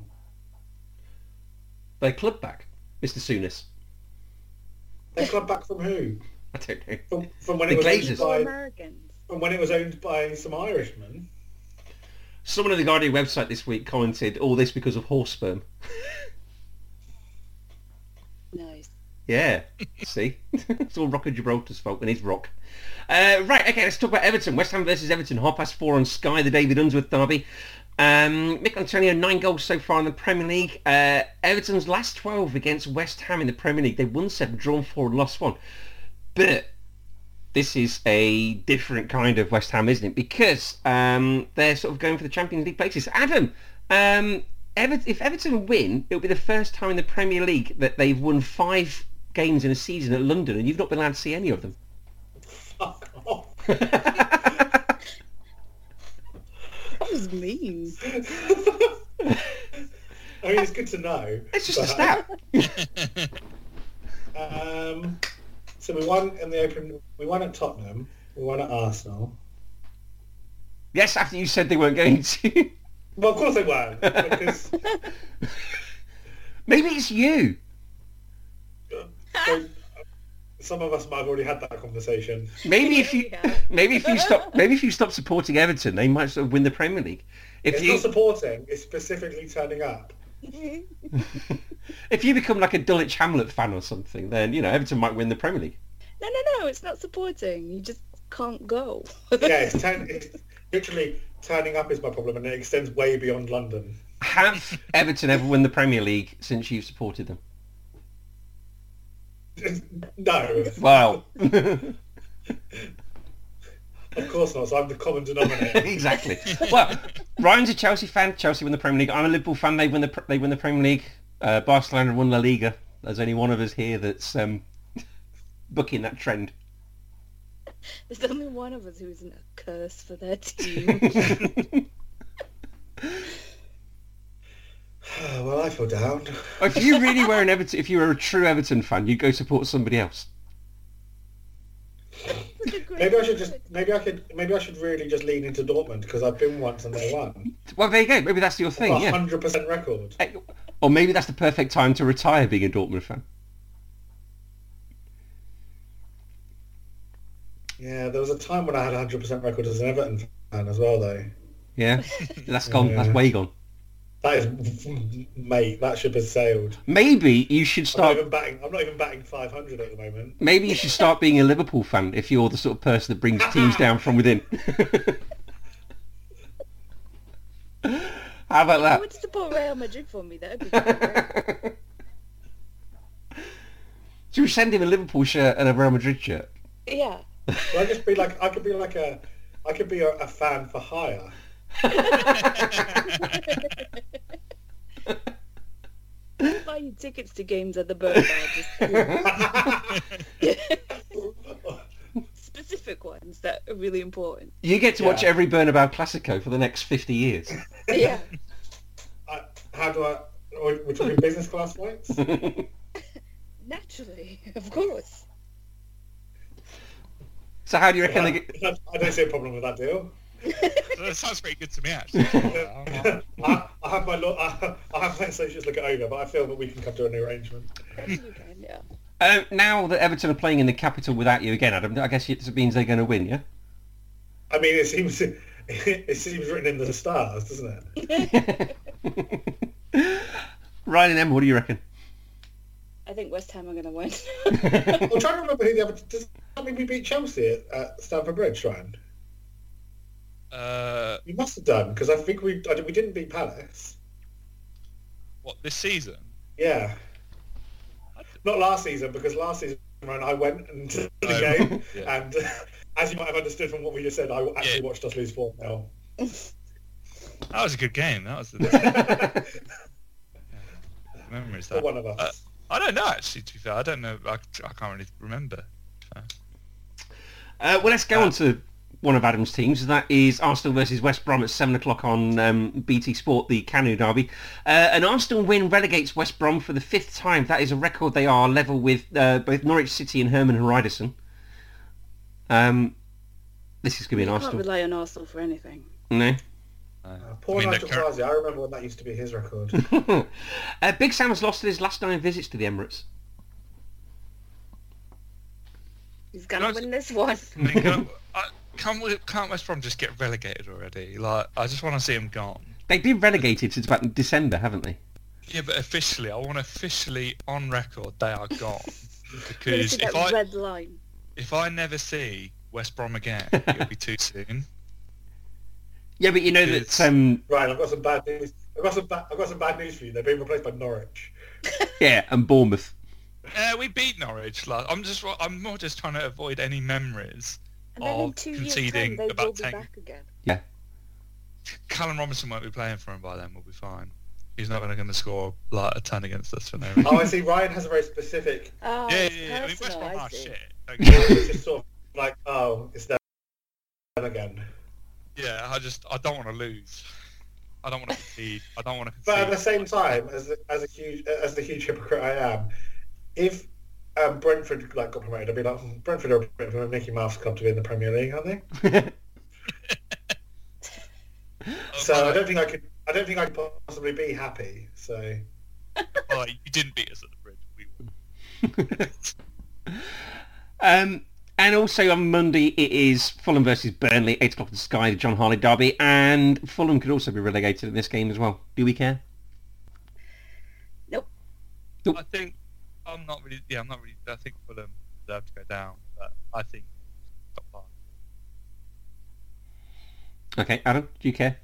They club back, Mr. Souness. They club back from who? I don't know. From, from when The it was Glazers. Owned by Americans. from when it was owned by some Irishmen. Someone on the Guardian website this week commented, "All this because of horse sperm." Nice. Yeah. See, it's all Rock of Gibraltar's fault, and he's rock. Uh, right. Okay. Let's talk about Everton. West Ham versus Everton. Half past four on Sky. The David Unsworth derby. Um, Mick Antonio nine goals so far in the Premier League. Uh, Everton's last twelve against West Ham in the Premier League. They won seven, drawn four, and lost one. But this is a different kind of West Ham, isn't it? Because um, they're sort of going for the Champions League places. Adam, um, Ever- if Everton win, it'll be the first time in the Premier League that they've won five games in a season at London, and you've not been allowed to see any of them. Fuck off. That was mean. I mean, it's good to know. It's just a but, stat. Um, so we won in the open. We won at Tottenham. We won at Arsenal. yes, after you said they weren't going to. Well, of course they weren't because Maybe it's you. So, some of us might have already had that conversation. Maybe if you, maybe if you stop, maybe if you stop supporting Everton, they might sort of win the Premier League. If It's you, not supporting. It's specifically turning up. if you become like a Dulwich Hamlet fan or something, then you know Everton might win the Premier League. No, no, no. It's not supporting. You just can't go. Yeah, it's, turn, it's literally turning up is my problem, and it extends way beyond London. Have Everton ever won the Premier League since you've supported them? No, Wow. of course not. So I'm the common denominator. exactly. Well, Ryan's a Chelsea fan. Chelsea won the Premier League. I'm a Liverpool fan. They win the they win the Premier League. Uh, Barcelona won La Liga. There's only one of us here that's um, booking that trend. There's only one of us who isn't a curse for their team. well, I feel down. if oh, you really were an Everton, if you were a true Everton fan, you'd go support somebody else. Maybe I should just maybe I could maybe I should really just lean into Dortmund because I've been once and they won. Well, there you go. Maybe that's your thing. A Yeah. hundred percent record. Or maybe that's the perfect time to retire being a Dortmund fan. Yeah, there was a time when I had a hundred percent record as an Everton fan as well, though. Yeah. That's gone. That's way gone. That is, mate, that ship has sailed. Maybe you should I'm not start. even batting. I'm not even batting 500 at the moment. Maybe you should start being a Liverpool fan if you're the sort of person that brings teams down from within. How about If you that? would support Real Madrid for me, that'd be great. Should we send him a Liverpool shirt and a Real Madrid shirt? yeah. Could I just be like, I could be like a, I could be a, a fan for hire. Buy you tickets to games at the Bernabeu. Just specific ones that are really important. You get to watch every Bernabeu Classico for the next 50 years. Yeah. I, how do I? We're we're talking business class flights. Naturally, of course. so how do you reckon they get... I, I don't see a problem with that deal. that sounds pretty good to me, actually. I, I have my lo- I, I have my associates look it over, but I feel that we can come to an arrangement. You yeah. Uh, now that Everton are playing in the capital without you again, Adam, I guess it means they're going to win, yeah? I mean, it seems it seems written in the stars, doesn't it? Ryan and Em, what do you reckon? I think West Ham are going to win. I'm trying to remember who the other. Does that mean we beat Chelsea at, at Stamford Bridge, Ryan? Uh, We must have done because I think we I, we didn't beat Palace. what this season? Yeah. Not last season because last season I went and to the Oh, game yeah. and as you might have understood from what we just said, I actually Yeah. watched us lose four 0 That was a good game. That was the memories. For That. one of us. Uh, I don't know actually. To be fair, I don't know. I, I can't really remember. Uh, well, let's go on to one of Adam's teams. That is Arsenal versus West Brom at 7 o'clock on um, BT Sport, the Kanu Derby. Uh, an Arsenal win relegates West Brom for the fifth time. That is a record they are level with uh, both Norwich City and Hermann Hreidarsson. Um, this is going to be you an can't Arsenal. rely on Arsenal for anything. No. Uh, poor I mean, Nigel the. I remember when that used to be his record. uh, Big Sam has lost his last nine visits to the Emirates. He's going to Can I- win this one. I mean, I, can't, we- can't West Brom just get relegated already? Like, I just want to see them gone. They've been relegated since about December, haven't they? Yeah, but officially, I want officially on record they are gone. Because if I red line. if I never see West Brom again, it'll be too soon. Yeah, but you know that um, Right, I've got some bad news. I've got some ba- I've got some bad news for you. They're being replaced by Norwich. yeah, and Bournemouth. Yeah, we beat Norwich. Like, I'm just I'm more just trying to avoid any memories. And then in of two years' conceding time, about will be 10 back again. Yeah. Callum Robinson won't be playing for him by then. We'll be fine. He's not going to score like a ton against us for no reason. Oh, I see. Ryan has a very specific. Oh, yeah, yeah, yeah. I mean, West personal, Brom I are shit. Don't get me wrong. It's just sort of like, oh, it's them again. yeah, I just I don't want to lose. I don't want to concede. I don't want to But at the same time, as as a huge as the huge hypocrite I am, if um, Brentford like got promoted, I'd be like, "Hmm, Brentford are a bit of a Mickey Mouse club to be in the Premier League, aren't they? So I don't think I could. I don't think I could possibly be happy. So Well, you didn't beat us at the bridge. We won. Um, and also on Monday it is Fulham versus Burnley, 8 o'clock in the Sky, the Jon Harley derby, and Fulham could also be relegated in this game as well. Do we care? Nope. Nope. I think I'm not really. Yeah, I'm not really. I think Fulham deserve to go down, but I think top five. Okay, Adam, do you care?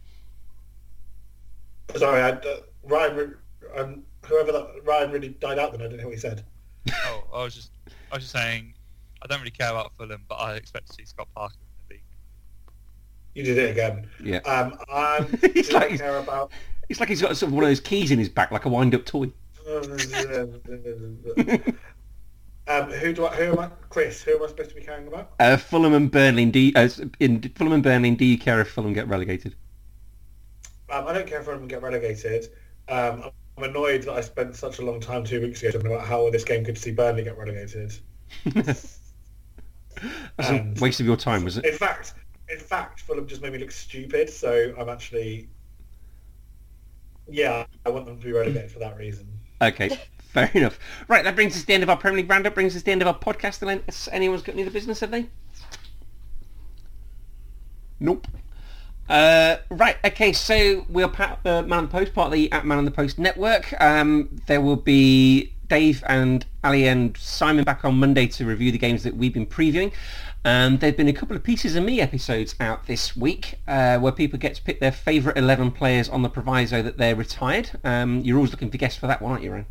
sorry, I, uh, Ryan. Um, whoever that Ryan really died out. Then I didn't hear what he said. Oh, I was just, I was just saying, I don't really care about Fulham, but I expect to see Scott Parker in the league. You did it again. Yeah. Um, I He's do not like- care about. It's like he's got sort of one of those keys in his back, like a wind-up toy. um, who do I? Who am I? Chris. Who am I supposed to be caring about? Uh, Fulham and Burnley. Do you, uh, in Fulham and Burnley, do you care if Fulham get relegated? Um, I don't care if I'm get relegated. Um, I'm annoyed that I spent such a long time two weeks ago talking about how this game could see Burnley get relegated. That's And- a waste of your time, was it? In fact, in fact, Fulham just made me look stupid. So I'm actually, yeah, I want them to be relegated for that reason. Okay, fair enough. Right, that brings us to the end of our Premier League roundup. Brings us to the end of our podcast. Unless anyone's got any other business, have they? Nope. Uh, right, okay, so we're pa- uh, Man on the Post, part of the at Man on the Post network. Um, there will be Dave and Ali and Simon back on Monday to review the games that we've been previewing. Um, there've been a couple of Pieces of Me episodes out this week uh, where people get to pick their favourite 11 players on the proviso that they're retired. Um, you're always looking for guests for that one, aren't you, Ryan?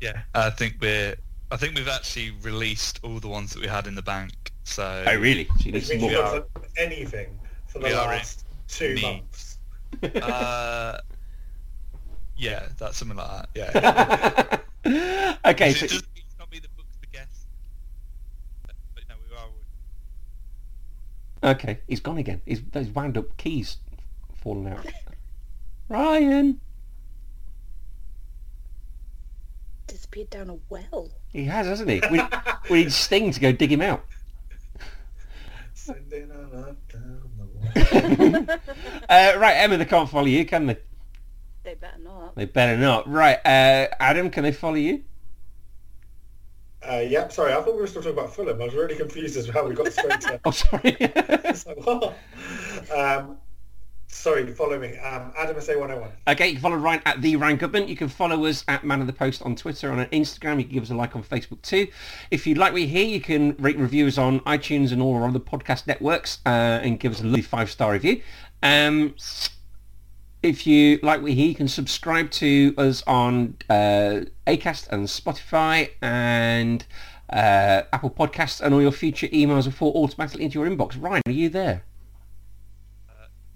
Yeah, I think we're. I think we've actually released all the ones that we had in the bank. So Oh, really? So you need Which some means more. you've not done anything for the last two me. months. Uh, yeah, that's something like that. Yeah. okay, It so doesn't mean it's not be the books to guess. But no, we are. Okay, he's gone again. He's those wound up keys falling out. Ryan, Disappeared down a well. he has, hasn't he? We, we need Sting to go dig him out. Sending a love down the wall. Uh, right, Emma, they can't follow you, can they? They better not. They better not. Right, uh, Adam, can they follow you? Uh, yep, sorry, I thought we were still talking about Fulham. I was really confused as to how we got straight to Oh, sorry. What? Um, sorry, follow me. Um, Adam SA101. Okay, you can follow Ryan at the Goodman. You can follow us at Man on the Post on Twitter and on Instagram. You can give us a like on Facebook too. If you like what you hear, you can rate reviews on iTunes and all our other podcast networks uh, and give us a lovely five-star review. Um, if you like what you hear, you can subscribe to us on uh, Acast and Spotify and uh, Apple Podcasts and all your future emails will fall automatically into your inbox. Ryan, are you there?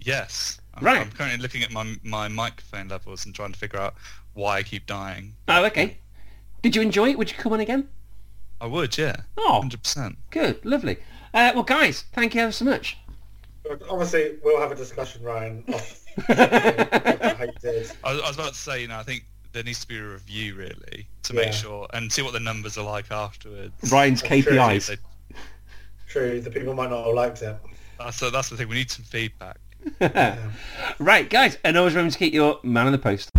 Yes. I'm, Right. I'm currently looking at my my microphone levels and trying to figure out why I keep dying. Oh, okay. Did you enjoy it? Would you come on again? I would, yeah. Oh, 100%. Good, lovely. Uh, well, guys, thank you ever so much. Obviously, we'll have a discussion, Ryan, off how you did. I, was- I was about to say, you know, I think there needs to be a review really to Yeah. make sure and see what the numbers are like afterwards. Ryan's I'm KPIs. They- True, the people might not have liked it. That's the, that's the thing. We need some feedback. Yeah. right, guys, and always remember to keep your man on the post.